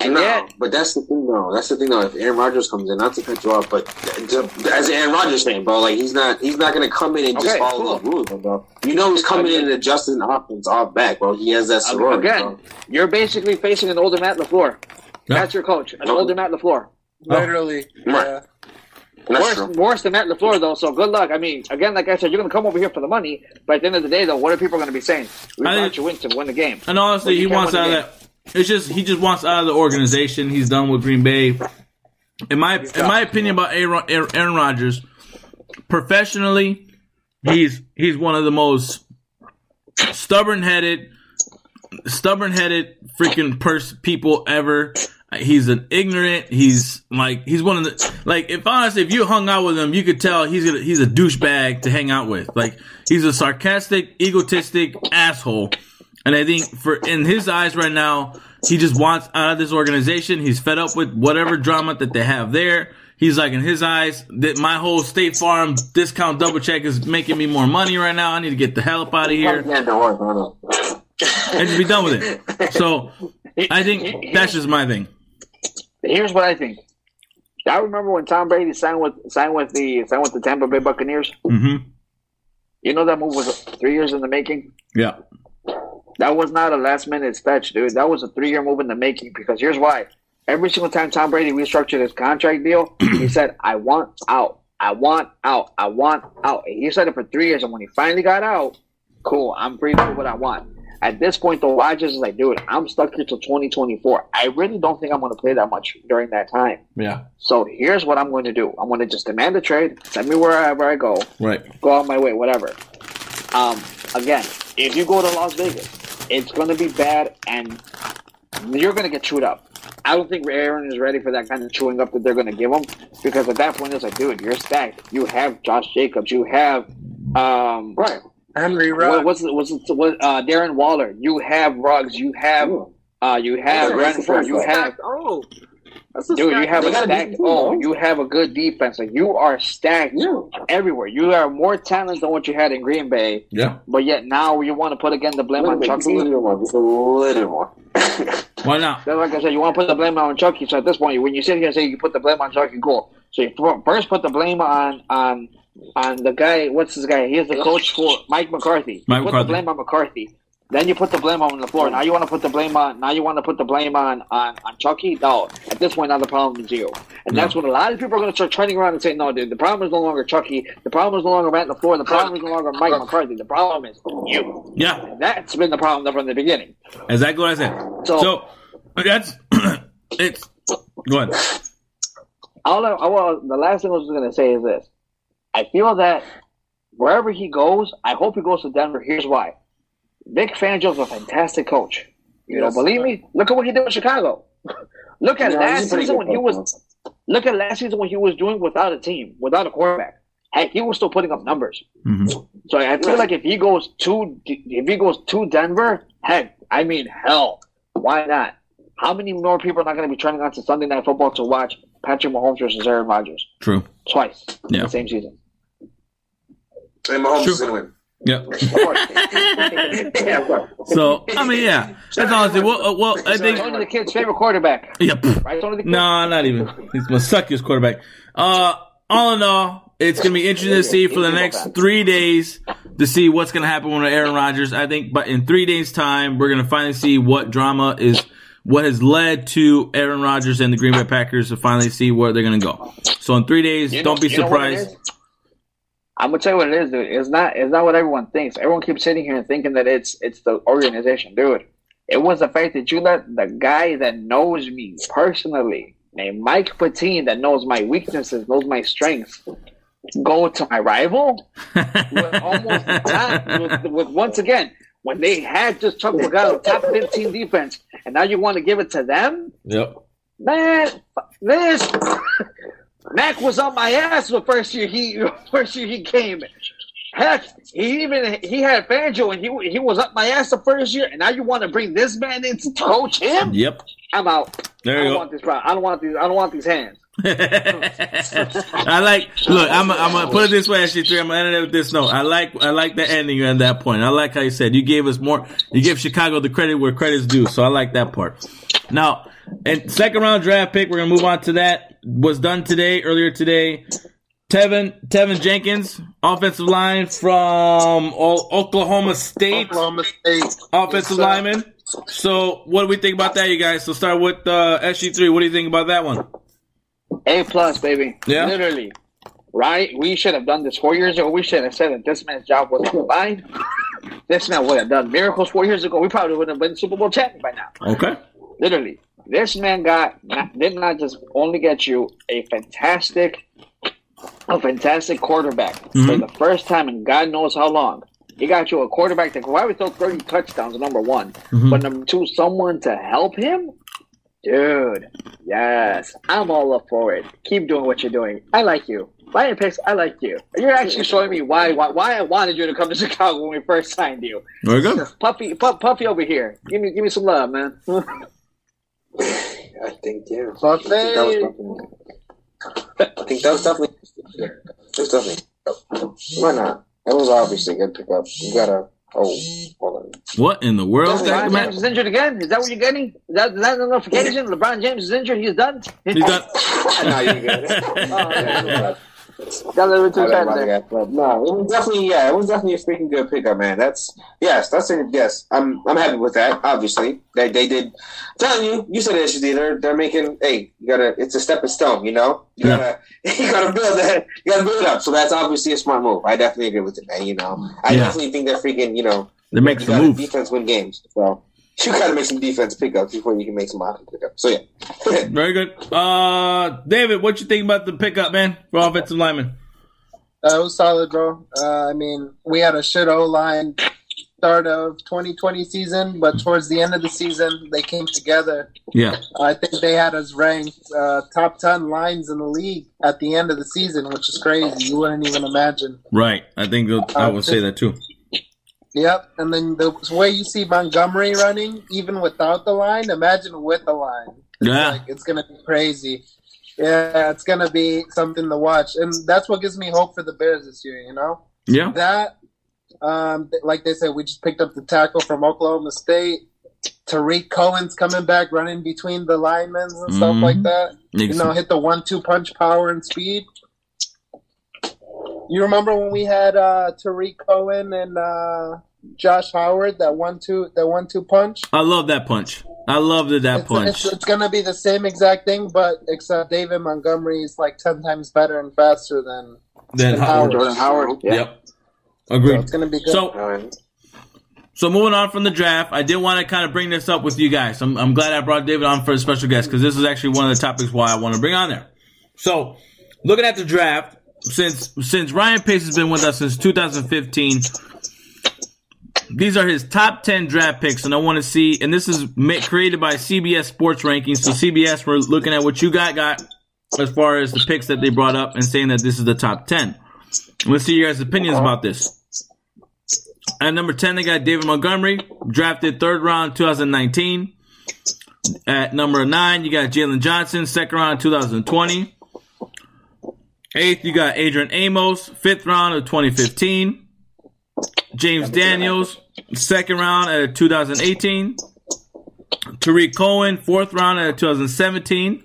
And no, yet, but that's the thing, though. That's the thing, though. If Aaron Rodgers comes in, not to cut you off, but to- as an Aaron Rodgers fan, bro, like he's not, he's not gonna come in and just Okay, follow cool. the rules, bro. You know, he's coming in and adjusting the offense off back, bro. He has that sorority, again, bro. you're basically facing an older Matt LaFleur. Yeah. That's your coach, an No. older Matt LaFleur. Literally. Right. Yeah. That's Worse, true. worse than Matt LaFleur, though. So good luck. I mean, again, like I said, you're going to come over here for the money, but at the end of the day, though, what are people going to be saying? We I brought think- you in to win the game. And honestly, he wants out of that. It's just he just wants out of the organization. He's done with Green Bay. In my in my opinion about Aaron, Aaron Rodgers, professionally, he's he's one of the most stubborn headed, stubborn headed freaking pers- people ever. He's an ignorant. He's like he's one of the like if honestly if you hung out with him, you could tell he's a, he's a douchebag to hang out with. Like he's a sarcastic, egotistic asshole. And I think for in his eyes right now, he just wants out of this organization. He's fed up with whatever drama that they have there. He's like in his eyes that my whole State Farm discount double check is making me more money right now. I need to get the hell up out of here Yeah, don't worry, don't worry. and just be done with it. So I think that's just my thing. Here's what I think. I remember when Tom Brady signed with signed with the signed with the Tampa Bay Buccaneers. hmm You know that move was three years in the making. Yeah. That was not a last minute fetch, dude. That was a three year move in the making. Because here's why: every single time Tom Brady restructured his contract deal, he said, "I want out. I want out. I want out." And he said it for three years, and when he finally got out, cool. I'm free to do what I want. At this point, though, Rodgers is like, dude, I'm stuck here till 2024. I really don't think I'm going to play that much during that time. Yeah. So here's what I'm going to do. I'm going to just demand a trade. Send me wherever I go. Right. Go out my way, whatever. Um, again, if you go to Las Vegas, it's going to be bad, and you're going to get chewed up. I don't think Aaron is ready for that kind of chewing up that they're going to give him because at that point it's like, dude, you're stacked. You have Josh Jacobs. You have um, Right. Henry what, Ruggs. what's it, what's it, what, uh, Darren Waller. You have Ruggs. You have uh, you have Yeah, Renfrow. You have Oh, that's a Dude, you stack. have a stacked. Oh, you have a good defense. Like you are stacked Yeah. everywhere. You are more talent than what you had in Green Bay, Yeah. but yet now you want to put again the blame on Just a Chucky. little more. Just a little more. Why not? Then, like I said, you want to put the blame on Chucky. So at this point, when you sit here and say you put the blame on Chucky, cool. So you first put the blame on on on the guy. What's this guy? He's the coach for Mike McCarthy. Mike you put McCarthy. the blame on McCarthy. Then you put the blame on the floor. Now you want to put the blame on. Now you want to put the blame on on, on Chucky. No, at this point, now the problem is you. And that's when a lot of people are going to start trending around and say, "No, dude, the problem is no longer Chucky. The problem is no longer Matt LaFleur. The floor. The problem is no longer Mike McCarthy. The problem is you." Yeah. And that's been the problem from the beginning. Exactly what I said. So- So that's it's go ahead. all I, I, well, the last thing I was going to say is this: I feel that wherever he goes, I hope he goes to Denver. Here's why: Vic Fangio's a fantastic coach. You Yes, don't believe sir. me? Look at what he did with Chicago. look at Yeah, last he's a pretty season when he coach, was. Look at last season when he was doing without a team, without a quarterback. Heck, he was still putting up numbers. Mhm. So I feel like if he goes to if he goes to Denver, heck, I mean hell, why not? How many more people are not going to be turning on to Sunday Night Football to watch Patrick Mahomes versus Aaron Rodgers True. twice in Yeah. the same season? And Mahomes True. is gonna win. Yeah. Of course. yeah, of course. So I mean, yeah. That's honestly well. Uh, well, I think. Tony the kid's favorite quarterback, Yeah. pff. right? Tony the kid. No, not even. He's my suckiest quarterback. Uh, all in all, it's gonna be interesting to see for the next three days to see what's gonna happen with Aaron Rodgers. I think, but in three days' time, we're gonna finally see what drama is, what has led to Aaron Rodgers and the Green Bay Packers to finally see where they're gonna go. So in three days, You know- don't be you know what surprised. I'm gonna tell you what it is, dude. It's not. It's not what everyone thinks. Everyone keeps sitting here and thinking that it's it's the organization, dude. It was the fact that you let the guy that knows me personally, named Mike Pettine, that knows my weaknesses, knows my strengths, go to my rival with almost the top, with, with once again when they had just Chuck Pagano, top 15 defense, and now you want to give it to them, Yep. man. This Mack was on my ass the first year he first year he came. Heck, he even he had Fangio and he he was up my ass the first year, and now you want to bring this man in to coach him? Yep. I'm out. There I don't go. want this. I don't want these. I don't want these hands. I like. Look, I'm. I'm gonna put it this way, actually. Three. I'm gonna end it with this note. I like. I like the ending at that point. I like how you said you gave us more. You gave Chicago the credit where credit's due. So I like that part. Now, and second round draft pick. We're gonna move on to that. Was done today, earlier today. Teven Teven Jenkins, offensive line from Oklahoma State, Oklahoma State. offensive Yes, lineman. So, what do we think about that, you guys? So, start with uh, SG3. What do you think about that one? A plus, baby. Yeah? Literally. Right? We should have done this four years ago. We should have said that this man's job was combined. This man would have done miracles four years ago. We probably would have been Super Bowl champion by now. Okay. Literally. This man got did not just only get you a fantastic a fantastic quarterback for Mhm. the first time in God knows how long. He got you a quarterback that can probably throw 30 touchdowns, number one. Mhm. But number two, someone to help him? Dude, yes. I'm all up for it. Keep doing what you're doing. I like you. Ryan Picks, I like you. You're actually showing me why, why why I wanted you to come to Chicago when we first signed you. Very good. Puppy pu- puppy over here. Give me give me some love, man. I think yeah. Buffet. I think that was definitely. I think that was definitely. Yeah, it was definitely. Why not? That was obviously a good pickup. You gotta. Oh, hold on. What in the world, LeBron? James is injured again? Is that what you're getting? Is that, is that a notification? LeBron James is injured. He's done. He's done. no, oh, you're good. yeah. Got a little too I like fast there. but no, it was definitely yeah, it was definitely a freaking good pickup, man. That's yes, that's a yes. I'm I'm happy with that. Obviously, they they did. i Telling you, you said it, SUD. They're they're making. Hey, you gotta. It's a stepping stone. You know, you gotta you gotta build that. You gotta build it up. So that's obviously a smart move. I definitely agree with it, man. You know, I Yeah. definitely think they're freaking. You know, They make you some gotta- moves. Defense win games. So you gotta make some defense pickups before you can make some offense pickups. So yeah. Very good. Uh, David, what you think about the pickup, man, for offensive lineman? Uh, it was solid, bro. Uh, I mean, we had a shit O line start of 2020 season, but towards the end of the season, they came together. Yeah. I think they had us ranked uh, top 10 lines in the league at the end of the season, which is crazy. You wouldn't even imagine. Right. I think I would say that too. Yep. And then the way you see Montgomery running, even without the line, imagine with the line. It's Yeah. like it's gonna be crazy. Yeah, it's gonna be something to watch, and that's what gives me hope for the Bears this year. You know Yeah. that, um, like they said, we just picked up the tackle from Oklahoma State. Tarik Cohen's coming back, running between the linemen and stuff Mhm. like that. You know, hit the one-two punch, power and speed. You remember when we had uh, Tarik Cohen and uh, Josh Howard that one-two that one-two punch? I love that punch. I love it, that It's, punch. it's, it's gonna be the same exact thing, but except David Montgomery is like ten times better and faster than. Then and Howard. Howard. Jordan Howard. Yeah. Yep. So Agreed. it's gonna be good. So, so moving on from the draft, I did want to kind of bring this up with you guys. I'm, I'm glad I brought David on for a special guest because this is actually one of the topics why I want to bring on there. So, looking at the draft, since since Ryan Pace has been with us since 2015, these are his top 10 draft picks, and I want to see. And this is created by CBS Sports Rankings. So CBS, we're looking at what you got got as far as the picks that they brought up and saying that this is the top 10. Let's see your guys' opinions uh-huh. about this. At number 10, they got David Montgomery, drafted third round 2019. At number 9, you got Jaylon Johnson, second round 2020. Eighth, you got Adrian Amos, fifth round of 2015. James Daniels, second round at 2018. Tarik Cohen, fourth round at 2017.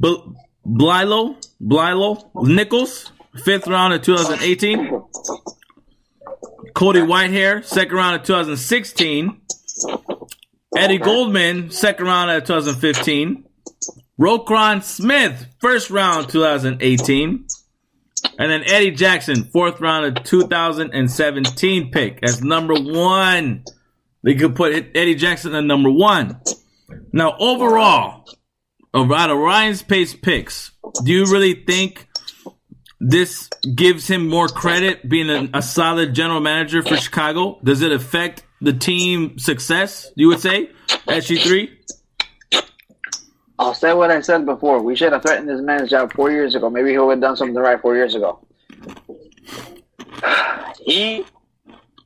B- Bilal, Bilal Nichols, fifth round of 2018. Cody Whitehair, second round of 2016. Eddie Goldman, second round of 2015. Roquan Smith, first round 2018. And then Eddie Jackson, fourth round of 2017 pick as number one. They could put Eddie Jackson at number one. Now, overall, out of Ryan's Pace picks, do you really think this gives him more credit being a, a solid general manager for Chicago? Does it affect the team success, you would say, SG3? I'll say what I said before. We should have threatened this man's job four years ago. Maybe he would have done something right four years ago. he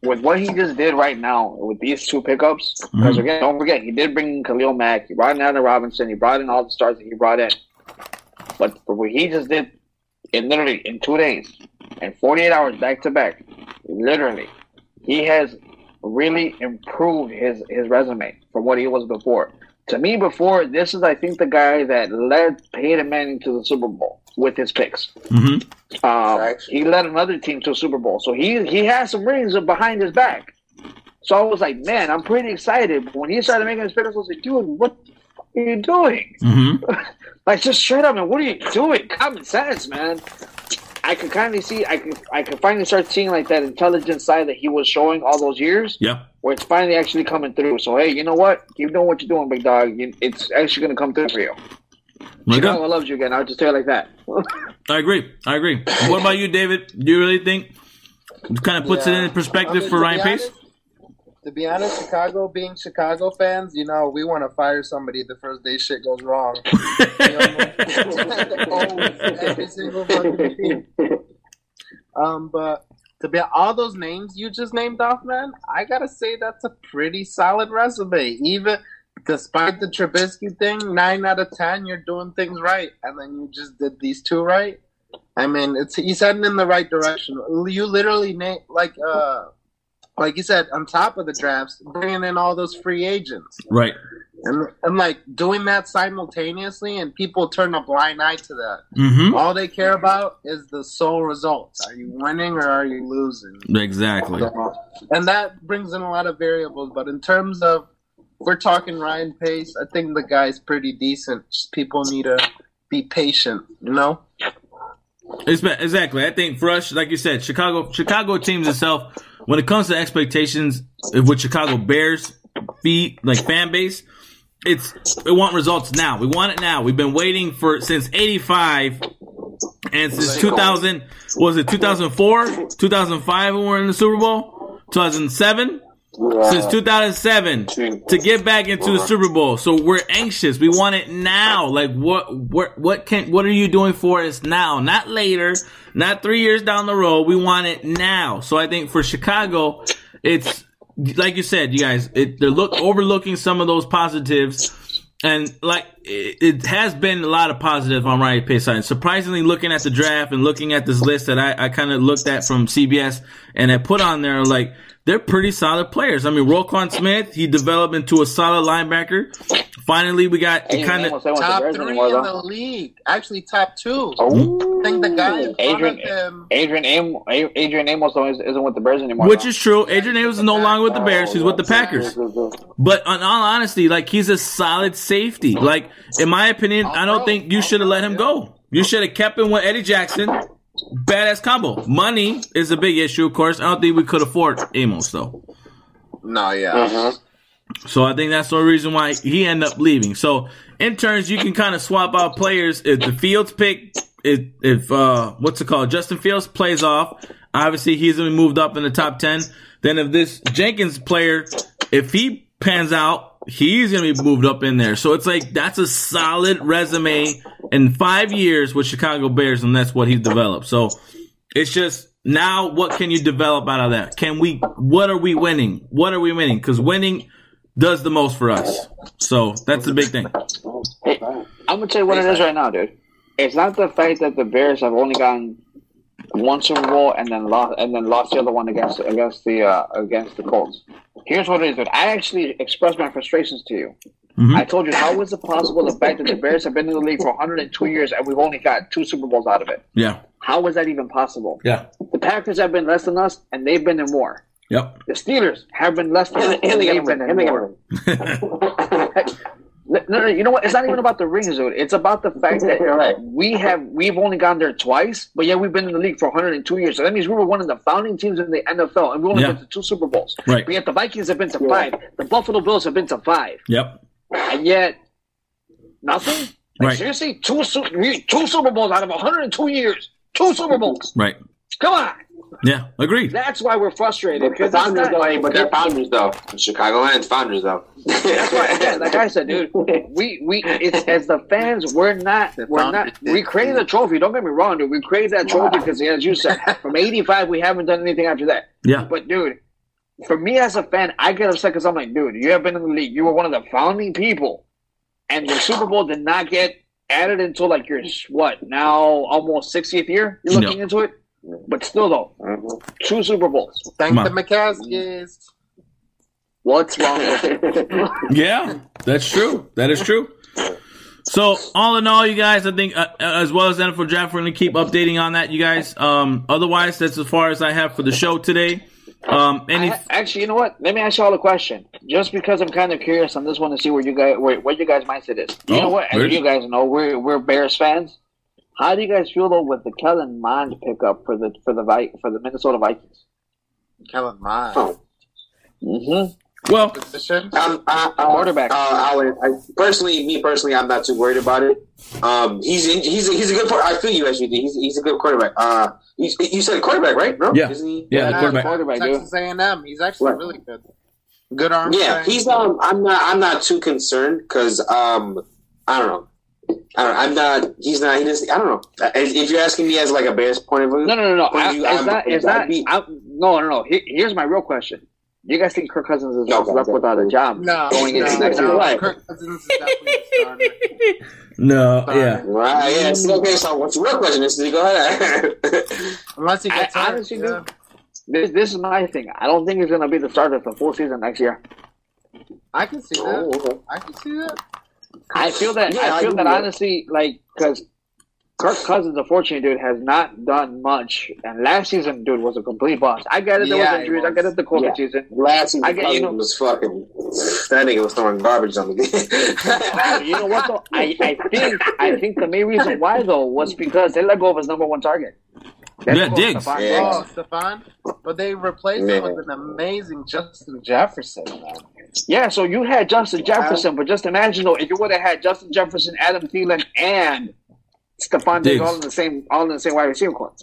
with what he just did right now with these two pickups. Because Mhm. again, don't forget, he did bring in Khalil Mack. He brought in Allen Robinson. He brought in all the stars that he brought in. But for what he just did, in literally in two days, and 48 hours back to back, literally, he has really improved his his resume from what he was before. To me, before this is, I think, the guy that led Peyton Manning to the Super Bowl with his picks. hmm Um, he led another team to a Super Bowl, so he he has some rings behind his back. So I was like, man, I'm pretty excited. But when he started making his picks, I was like, dude, what are you doing? hmm Like, just straight up, man, what are you doing? Common sense, man. I could kind of see, I could, I could finally start seeing like that intelligent side that he was showing all those years, Yeah. where it's finally actually coming through. So hey, you know what? Keep doing what you're doing, big dog. It's actually gonna come through for you. Look Chicago up. loves you again. I'll just tell you like that. I agree. I agree. What about you, David? Do you really think it kind of puts Yeah. it in perspective I mean, for Ryan be Pace? To be honest, Chicago being Chicago fans, you know, we want to fire somebody the first day shit goes wrong. Always, every single fucking. Um, but to be all those names you just named off, man, I gotta say that's a pretty solid resume. Even despite the Trubisky thing, nine out of ten, you're doing things right, and then you just did these two right. I mean, it's he's heading in the right direction. You literally name like uh, like you said, on top of the drafts, bringing in all those free agents. right. And, and like doing that simultaneously, and people turn a blind eye to that. hmm All they care about is the sole results. Are you winning or are you losing? Exactly. And that brings in a lot of variables. But in terms of, we're talking Ryan Pace, I think the guy's pretty decent. Just people need to be patient, you know? It's exactly. I think for us, like you said, Chicago, Chicago teams itself, when it comes to expectations with Chicago Bears, feet like fan base, it's we want results now. We want it now. We've been waiting for since '85, and since 2000 was it 2004, 2005 when we were in the Super Bowl, 2007. Since 2007 to get back into the uh-huh. Super Bowl, so we're anxious. We want it now. Like what? What? What can? What are you doing for us now? Not later. Not three years down the road. We want it now. So I think for Chicago, it's like you said, you guys. It, they're look overlooking some of those positives, and like it, it has been a lot of positive on Ryan Pace side. Surprisingly, looking at the draft and looking at this list that I, I kind of looked at from CBS and I put on there, like they're pretty solid players. I mean, Roquan Smith, he developed into a solid linebacker. Finally, we got Adrian kind of ain't with the Top three anymore, in though. the league. Actually, top two. Oh, I think the guy in Adrian, him. Adrian, Am- Adrian Amos isn't isn't with the Bears anymore. which though. is true. Adrian Amos is no longer with the Bears; he's with the Packers. But in all honesty, like he's a solid safety. Like in my opinion, I don't think you should have let him go. You should have kept him with Eddie Jackson. Badass combo. Money is a big issue, of course. I don't think we could afford Amos though. No, yeah. Uh-huh. So I think that's the reason why he ended up leaving. So in turns, you can kind of swap out players. If the Fields pick, if, if uh, what's it called, Justin Fields plays off, obviously he's gonna be moved up in the top ten. Then if this Jenkins player, if he pans out, he's gonna be moved up in there. So it's like that's a solid resume in five years with Chicago Bears, and that's what he's developed. So it's just now what can you develop out of that? Can we what are we winning? What are we winning? Because winning does the most for us. So that's the big thing. Hey, I'm gonna tell you what it is right now, dude. It's not the fact that the Bears have only gotten one Super Bowl and then lost and then lost the other one against against the uh, against the Colts. Here's what it is, dude. I actually expressed my frustrations to you. Mhm. I told you how is it possible the fact that the Bears have been in the league for 102 years and we've only got two Super Bowls out of it? Yeah. How is that even possible? Yeah. The Packers have been less than us and they've been in more. Yep. The Steelers have been less than us and they've been in more. No, no, you know what? It's not even about the rings, dude. It's about the fact that right. we have we've only gone there twice, but yeah, we've been in the league for 102 years. So that means we were one of the founding teams in the NFL, and we only Yeah. been to two Super Bowls. Right. But yet the Vikings have been to five. The Buffalo Bills have been to five, Yep. and yet nothing. Like, Right. Seriously, two Su- two Super Bowls out of 102 years. Two Super Bowls. Right. Come on. Yeah, agreed. That's why we're frustrated. The Because founders though, hey, but they're founders though. Chicago Lions founders though. That's why, yeah, like I said, dude, we we it's as the fans, we're not we're not we created the trophy. Don't get me wrong, dude. We created that trophy because, as you said, from '85 we haven't done anything after that. Yeah. But dude, for me as a fan, I get upset because I'm like, dude, you have been in the league. You were one of the founding people, and the Super Bowl did not get added until like your what now almost 60th year. You're looking into it, but still though, two Super Bowls. Thank Come the on. McCaskies. What's wrong with it? Yeah, that's true. That is true. So, all in all, you guys, I think, uh, as well as NFL Draft, we're going to keep updating on that, you guys. Um, otherwise, that's as far as I have for the show today. Um, any, I- actually, you know what? Let me ask you all a question. Just because I'm kind of curious on this one to see where you guys, where, what your guys' mindset is. You Oh, know what? As you guys know, we're we're Bears fans. How do you guys feel though with the Kellen Mond pickup for the for the Vi- for the Minnesota Vikings? Kellen Mond. Oh. Mm-hmm. well, Position. Um, I, I, Quarterback. Uh, I'll, I, personally, me personally, I'm not too worried about it. Um, he's in, he's a, he's a good. Part, I feel you actually. He's he's a good quarterback. Uh, you, you said quarterback, right? bro? Yeah. Isn't he? yeah, the Yeah, quarterback. quarterback. Texas A&M. He's actually Right. really good. Good arm. Yeah, strength. he's um. I'm not. I'm not too concerned because um. I don't know. I don't. I'm not. He's not. He doesn't. I don't know. If if you're asking me as like a Bears point of view, No, no, no, no. What I, do you- it's I'm- not. It's not. be- I'm, no, no, no. Here- here's my real question. Do you guys think Kirk Cousins is No, left no, without a job No, going into no, next no. year? Kirk Cousins is definitely a. No, Sorry. yeah. right? Yeah. So, okay. So, what's your real question? Is go ahead. Unless he I hurt. honestly yeah. do. This this is my thing. I don't think he's going to be the starter for the full season next year. I can see Oh, that. okay. I can see that. I feel that. Yeah, I I feel do that honestly, like because Kirk Cousins, unfortunately, dude, has not done much. And last season, dude, was a complete bust. I get it. There Yeah, was injuries. I was. get it. The COVID Yeah. season. Last season, I get- you know- was fucking. That nigga was throwing garbage on the game. you know what though? I, I think I think the main reason why though was because they let go of his number one target. They Yeah, Diggs. Stefon Yeah. Oh, Stefon. But they replaced him with an amazing Justin Jefferson. Man. Yeah, so you had Justin Jefferson, but just imagine though, if you would have had Justin Jefferson, Adam Thielen, and Stefon Diggs Diggs. all in the same all in the same wide receiver corps.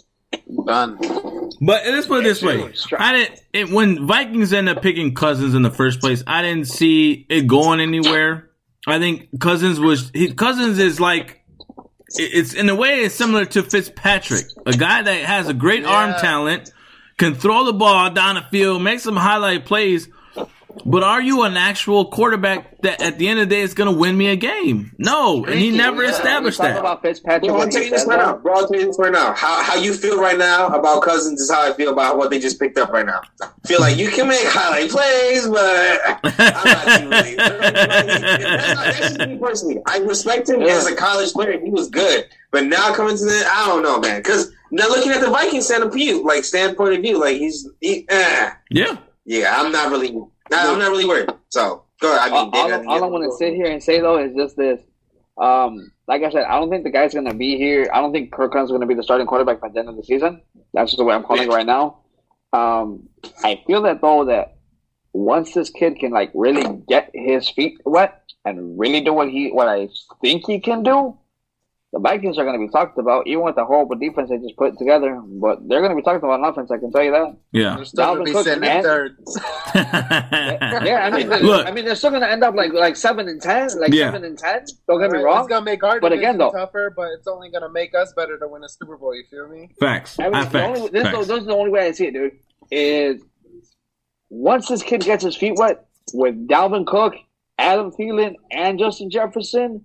Done. But let's put it this way: I didn't. It, when Vikings end up picking Cousins in the first place, I didn't see it going anywhere. I think Cousins was. He, Cousins is like. It- It's in a way it's similar to Fitzpatrick, a guy that has a great arm talent, can throw the ball down the field, make some highlight plays. But are you an actual quarterback that at the end of the day is going to win me a game? No, and he never established Talk that. about Fitzpatrick. Bro, I'll what tell he you this said, right though. now. Bro, I'll tell this right now. How, how you feel right now about Cousins is how I feel about what they just picked up right now. I feel like you can make highlight plays, but I'm not too really. That's not- that's just me personally. I respect him Yeah. as a college player. He was good. But now coming to the, I don't know, man. Because now looking at the Vikings standpoint of view, like standpoint of view, like he's, he, eh. Yeah, yeah, I'm not really, I'm not really worried. So go ahead. I mean, all, I'm- all I'm going to sit here and say though is just this. Um, like I said, I don't think the guy's going to be here. I don't think Kirk Cousins is going to be the starting quarterback by the end of the season. That's just the way I'm calling it right now. Um, I feel that though that once this kid can like really get his feet wet and really do what he what I think he can do, the Vikings are going to be talked about, even with the horrible defense they just put together. But they're going to be talked about on offense. I can tell you that. yeah. They're still going Dalvin to be Cook, sitting man. in third. Yeah, I mean, they're- Look. I mean, they're still going to end up like like seven and ten, like Yeah. seven and ten. Don't get me wrong. It's going to make our But again, though- tougher, but it's only going to make us better to win a Super Bowl. You feel me? Facts. I mean, facts. only, this, is the, Facts. this is the only way I see it, dude. Is once this kid gets his feet wet with Dalvin Cook, Adam Thielen, and Justin Jefferson,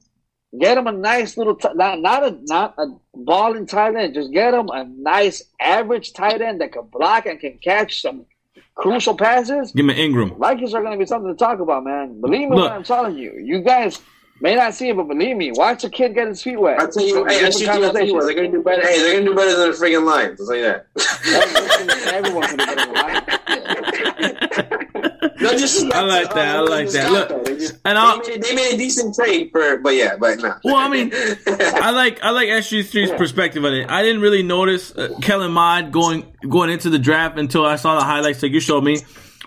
get him a nice little t- not not a not a balling tight end. Just get him a nice average tight end that can block and can catch some crucial passes. Give me Ingram. Vikings are going to be something to talk about, man. Believe me Look. when I'm telling you. You guys may not see it, but believe me, watch a kid get his feet wet. I tell you, hey, I you, tell you what, they're gonna do better. Hey, they're gonna do better than the freaking Lions. I'll tell you that. Everyone can do better than that. No disrespect I like to, that, I uh, like that. Look. They, just, and they, made, they made a decent trade for, but yeah, but no. Well, I mean, I like I like SG3's perspective on it. I didn't really notice uh, Kellen Mond going going into the draft until I saw the highlights that you showed me.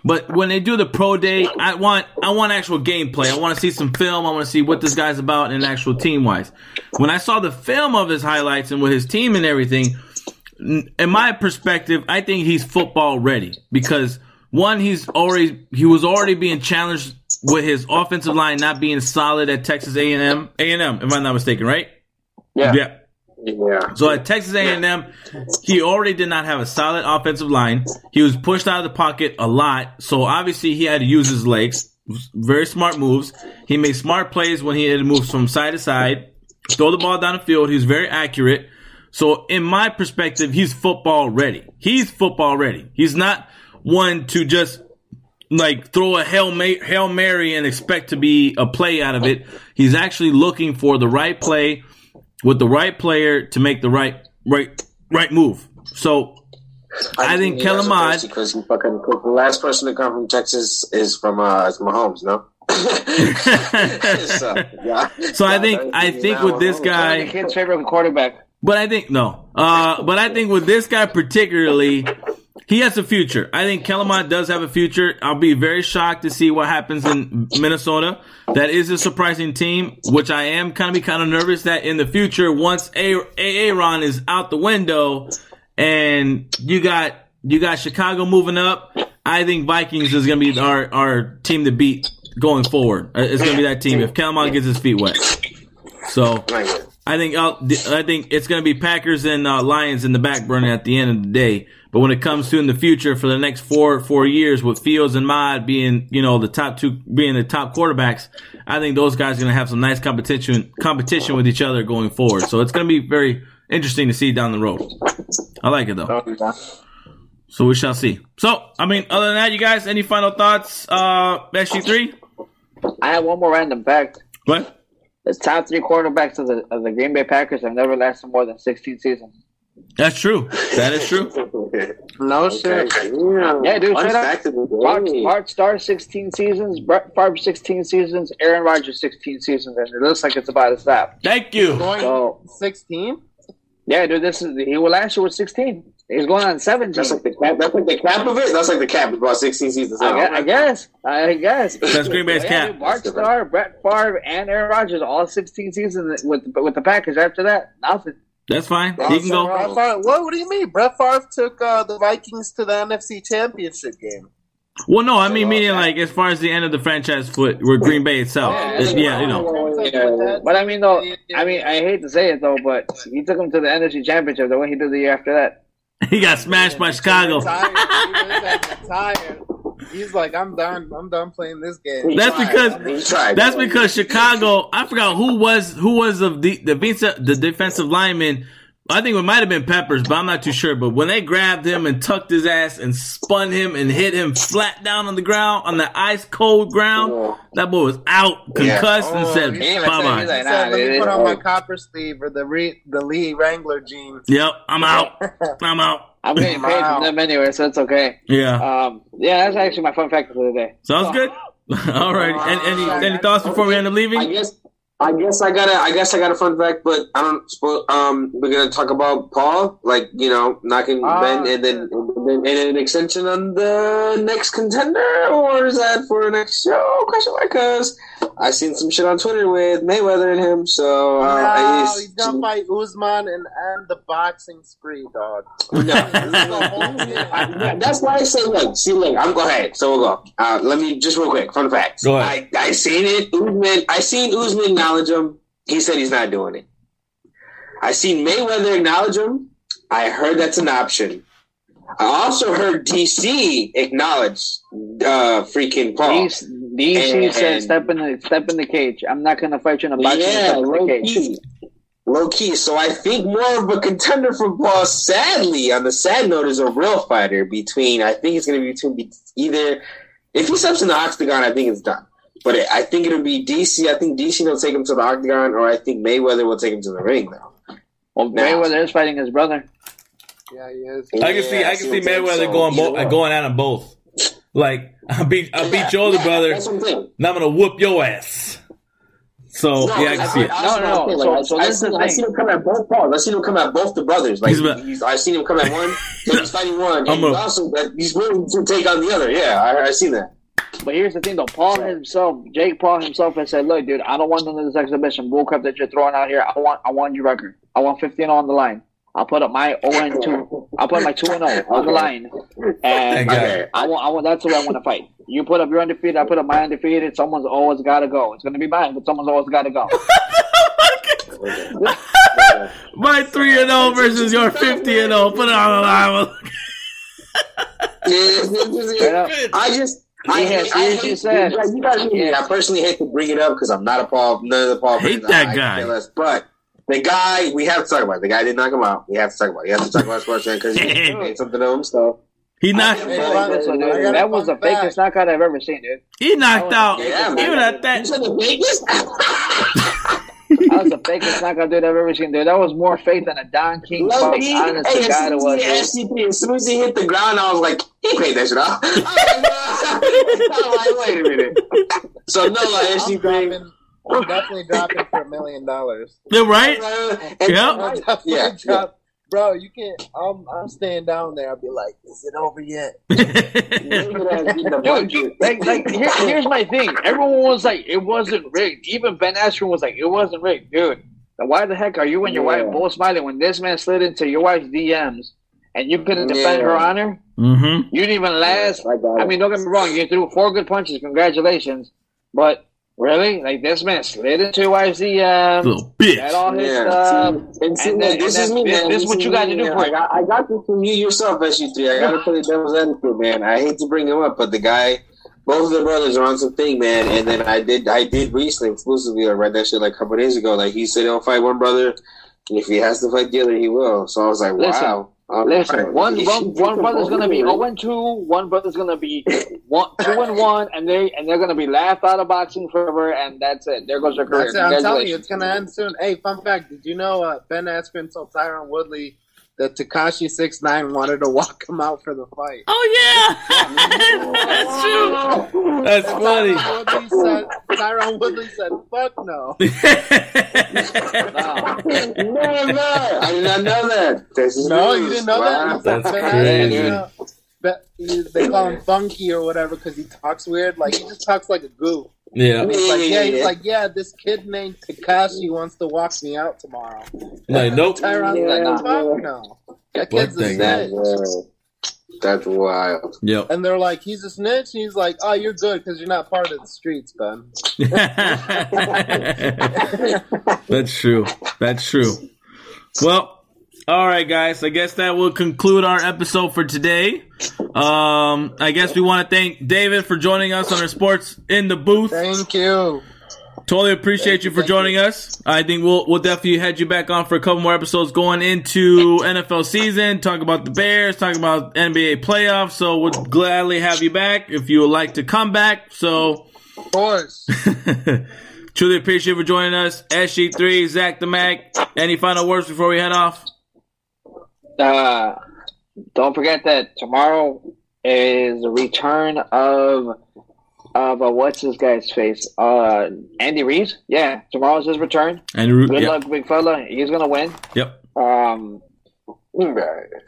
But when they do the pro day, I want I want actual gameplay. I want to see some film. I want to see what this guy's about and actual team wise. When I saw the film of his highlights and with his team and everything, in my perspective, I think he's football ready because one, he's already he was already being challenged with his offensive line not being solid at Texas A and M. A and M, if I'm not mistaken, right? Yeah. Yeah. Yeah. So at Texas A&M, he already did not have a solid offensive line. He was pushed out of the pocket a lot, so obviously he had to use his legs. Very smart moves. He made smart plays when he had to move from side to side, throw the ball down the field. He was very accurate. So in my perspective, he's football ready. He's football ready. He's not one to just like throw a hail, Ma- hail mary and expect to be a play out of it. He's actually looking for the right play with the right player to make the right right right move. So I think he has Kellen a because he fucking the last person to come from Texas is from uh is Mahomes, no? so, yeah. So I think I think with this guy, the guy, kid's favorite quarterback. but I think no, uh, but I think with this guy particularly, he has a future. I think Kellen Mond does have a future. I'll be very shocked to see what happens in Minnesota. That is a surprising team, which I am kind of be kind of nervous that in the future, once A- Aaron is out the window, and you got you got Chicago moving up, I think Vikings is going to be our our team to beat going forward. Uh, It's going to be that team if Kellen Mond gets his feet wet. So. Like, I think uh, I think it's going to be Packers and uh, Lions in the back burner at the end of the day. But when it comes to in the future for the next four four years with Fields and Mond being you know the top two being the top quarterbacks, I think those guys are going to have some nice competition competition with each other going forward. So it's going to be very interesting to see down the road. I like it though. So we shall see. So I mean, other than that, you guys, any final thoughts? Uh, SG three. I have one more random fact. What? The top three quarterbacks of the of the Green Bay Packers have never lasted more than 16 seasons. That's true. That is true. No shit. Yeah, Yeah, dude, Fun straight up. fact of the Mark, day. Bart Starr 16 seasons, Brett Favre 16 seasons, Aaron Rodgers 16 seasons, and it looks like it's about to stop. Thank you. Going So 16? yeah, dude, this is he was last year was 16. He's going on 17. That's like the cap. That's like the cap of it. That's like the cap. It's about sixteen seasons. I, I guess. I guess. That's Green Bay's Yeah, cap. dude, Bart Starr, Brett Favre, and Aaron Rodgers all 16 seasons with with the Packers. After that, nothing. That's fine. He can go. Favre, what, what do you mean? Brett Favre took uh, the Vikings to the NFC Championship game. Well, no, I mean meaning like as far as the end of the franchise foot, where Green Bay itself. Yeah, It- yeah, you know. Yeah. But I mean, though, I mean, I hate to say it though, but he took them to the NFC Championship the way he did the year after that. He got smashed by Chicago. Retired. He. He's like, I'm done. I'm done playing this game. That's because tried. that's because Chicago. I forgot who was who was of the the defensive the defensive lineman. I think it might have been Peppers, but I'm not too sure. But when they grabbed him and tucked his ass and spun him and hit him flat down on the ground on the ice cold ground, that boy was out, concussed, and Oh, said he- bye bye. like, He said, nah, let me dude, put on my copper sleeve or the re- the Lee Wrangler jeans. Yep, I'm out. I'm out. I'm getting paid Wow. from them anyway, so it's okay. Yeah, Um, yeah, that's actually my fun fact for the day. sounds good. All right. And, any any thoughts before we end up I leaving? guess. I guess I got a. I guess I got a fun fact, but I don't. Um, we're gonna talk about Paul, like you know, knocking Ah, Ben, and then and then an extension on the next contender, or is that for next show? Question mark. Because I seen some shit on Twitter with Mayweather and him. So uh, no, I- he's gonna fight Usman and end the boxing spree, dog. No, I- that's why I say, look, see, look, I'm go ahead. So we'll go. Uh, let me just real quick, fun facts. Go ahead. I, I seen it. Usman, I seen Usman acknowledge him. He said he's not doing it. I seen Mayweather acknowledge him. I heard that's an option. I also heard DC acknowledge uh, freaking Paul. DC, DC And- said, "Step in the step in the cage. I'm not gonna fight you in a boxing. Yeah, in the cage." key. Low key. So I think more of a contender for Paul, sadly, on the sad note, is a real fighter between, I think it's going to be between either, if he steps in the octagon, I think it's done. But it, I think it'll be DC. I think DC will take him to the octagon, or I think Mayweather will take him to the ring, though. Well, Now- Mayweather is fighting his brother. Yeah, he is. I can see I can see Mayweather going both going at them both. Like I beat I beat your older brother. That's what I'm saying. Now I'm gonna whoop your ass. So No, yeah, I can see it. I- I- No, no, I- so- I- so I this seen- I seen him come at both Pauls. I seen him come at both the brothers. Like He's about- he's, I seen him come at one. so he's fighting one, and I'm he's a- also he's willing to take on the other. Yeah, I, I seen that. But here's the thing, though. Paul himself, Jake Paul himself, has said, "Look, dude, I don't want none of this exhibition bullcrap that you're throwing out here. I want, I want your record. I want 15 on the line. I'll put up my 0 and 2. I'll put my 2 and 0 on the line. And Okay. I want, I want, that's what I want to fight. You put up your undefeated, I put up my undefeated. Someone's always got to go. It's going to be mine, but someone's always got to go. My three and zero versus your fifty and zero. Put it on the line. Straight up. I just. I, hate- I hate- just said- you guys know. I personally hate to bring it up because I'm not a Paul. None of the Paul. Hate that I- I guy. feel less- But the guy, we have to talk about. it. The guy did knock him out. We have to talk about. it. We have to talk about sports because he made something of himself. He knocked. Hey, That was a- I got a that was the fun fact. fakest knockout I've ever seen, dude. He knocked out. Yeah, man. Even at that. That was the fakest knockout dude I've ever seen, dude. That was more fake than a Don King Low fight. key, Honest hey, to as God, soon it as was. he. SCP, as soon as he hit the ground, I was like, he paid that shit off. I was like, wait a minute. So no, like I'm SCP. dropping. I'm definitely dropping for a million dollars. You're right. And- Yep. I'm definitely Yeah. Drop- Bro, you can't. I'm, I'm staying down there. I'll be like, is it over yet? Dude, like, like here, here's my thing. Everyone was like, it wasn't rigged. Even Ben Askren was like, it wasn't rigged, dude. Why the heck are you and your Yeah. wife both smiling when this man slid into your wife's DMs and you couldn't defend Yeah. her honor? mm-hmm. You didn't even last. I. I mean, don't get me wrong. You threw four good punches. Congratulations. But really, like this man slid into your um, wife's DMs. Little Had all bitch. his Yeah. stuff. And see, And then- this and is then me, this- man. this is what is you gotta do for I it. got, I got this from you yourself, SU3. I gotta play devil's advocate, man. I hate to bring him up, but the guy, both of the brothers are on some thing, man. And then I did, I did recently exclusively. I read that shit like a couple days ago. Like he said, he'll fight one brother. If he has to fight the other, he will. So I was like, Listen, wow. All Listen, right. one, one, one brother's gonna be Right? 0 and 2, one brother's gonna be one, 2 and 1, and they and they're gonna be laughed out of boxing forever, and that's it. There goes their career. That's it. I'm telling you, it's gonna end soon. Hey, fun fact: Did you know uh, Ben Askren told Tyron Woodley that Tekashi Six Nine wanted to walk him out for the fight? Oh yeah, that's true. That's funny. Tyron Woodley said, Tyron Woodley said, "Fuck no." Wow. Never. I did not know that. This is No, news. you didn't know Wow. that. That's Ben crazy. Askren, they call him Funky or whatever because he talks weird. Like he just talks like a goof. Yeah. He's like, yeah, he's like, yeah, this kid named Tekashi wants to walk me out tomorrow. Like nope. Tyron's Yeah. like, fuck no. That kid's a snitch. that's wild. Yep. And they're like, he's a snitch. And he's like, oh, you're good because you're not part of the streets, Ben. That's true. That's true. Well, all right, guys. I guess that will conclude our episode for today. Um, I guess we want to thank David for joining us on our sports in the booth. Thank you. Totally appreciate you you, for joining us. I think we'll we'll definitely head you back on for a couple more episodes going into NFL season. Talk about the Bears. Talk about NBA playoffs. So we'll gladly have you back if you would like to come back. So. Of course. Truly appreciate you for joining us. SG3, Zach the Mac. Any final words before we head off? Uh, don't forget that tomorrow is the return of of uh, what's this guy's face? Uh, Andy Ruiz. Yeah, tomorrow's his return. And Ru- Good yep, luck, big fella. He's gonna win. yep. Um,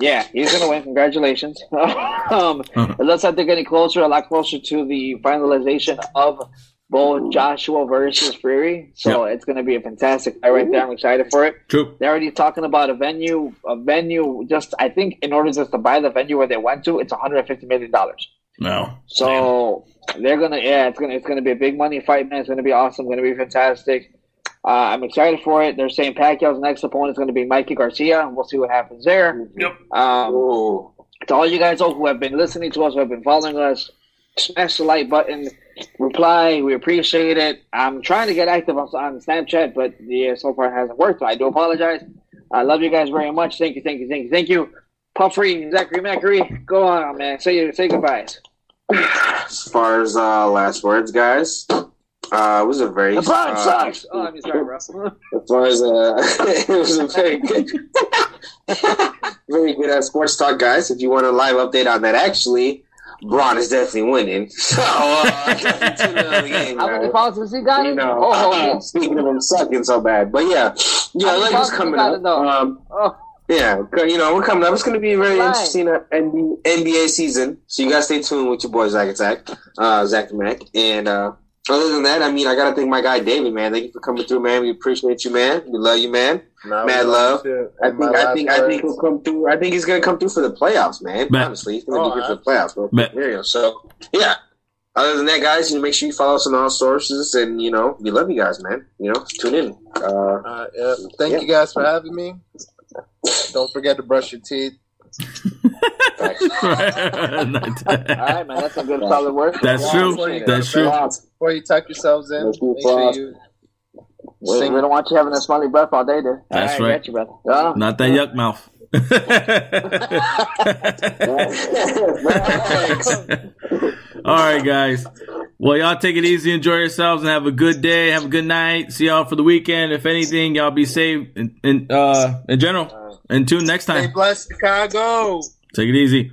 yeah, he's gonna win. Congratulations. um, it looks like they're getting closer, a lot closer to the finalization of both Joshua versus Fury. So it's gonna be a fantastic fight right there. I'm excited for it. True. They're already talking about a venue. A venue. Just I think in order just to buy the venue where they went to, it's 150 million dollars. No. So they're gonna, yeah, it's gonna, it's gonna be a big money fight, man. It's gonna be awesome. Gonna be fantastic. Uh, I'm excited for it. They're saying Pacquiao's next opponent is gonna be Mikey Garcia. We'll see what happens there. Yep. Um, to all you guys who have been listening to us, who have been following us, smash the like button, reply. We appreciate it. I'm trying to get active on, on Snapchat, but yeah, so far it hasn't worked. So I do apologize. I love you guys very much. Thank you, thank you, thank you, thank you. Puffrey, Zachary Macri, go on, man. Say say goodbyes. as far as uh, last words, guys, uh, it was a very LeBron uh, sucks. Oh, I'm sorry, bro. As far as uh, it was a very good, very good uh, sports talk, guys. If you want a live update on that, actually, Braun is definitely winning. So, uh, tune in the game, How many he got? You know, oh, uh, speaking of him sucking so bad, but yeah, yeah, it's coming up. Um, oh. yeah, you know, we're coming up. It's going to be a very Right. interesting uh, NBA, NBA season. So you guys stay tuned with your boy Zach Attack, uh, Zach the Mac, and uh, other than that, I mean, I gotta thank my guy David, man. Thank you for coming through, man. We appreciate you, man. We love you, man. No, Mad we love. I think, I last think, I think words. he'll come through. I think he's gonna come through for the playoffs, man. Bet. Honestly, he's gonna Oh, be good for the playoffs, bro. Bet. There you go. So, yeah. Other than that, guys, you know, make sure you follow us on all sources, and you know, we love you guys, man. You know, tune in. Uh, Uh, yeah. Thank Yeah. you guys for having me. Don't forget to brush your teeth. Thanks. All right, man. That's a good solid work. That's Yeah, true. That's true. Before you tuck yourselves in, make sure you We, we don't want you having a smelly breath all day, there. That's All right. Got you, brother. Yeah. Not that yuck mouth. All right, guys. Well, y'all take it easy, enjoy yourselves, and have a good day. Have a good night. See y'all for the weekend. If anything, y'all be safe in, in uh in general. And tune next Stay time. blessed, Chicago. Take it easy.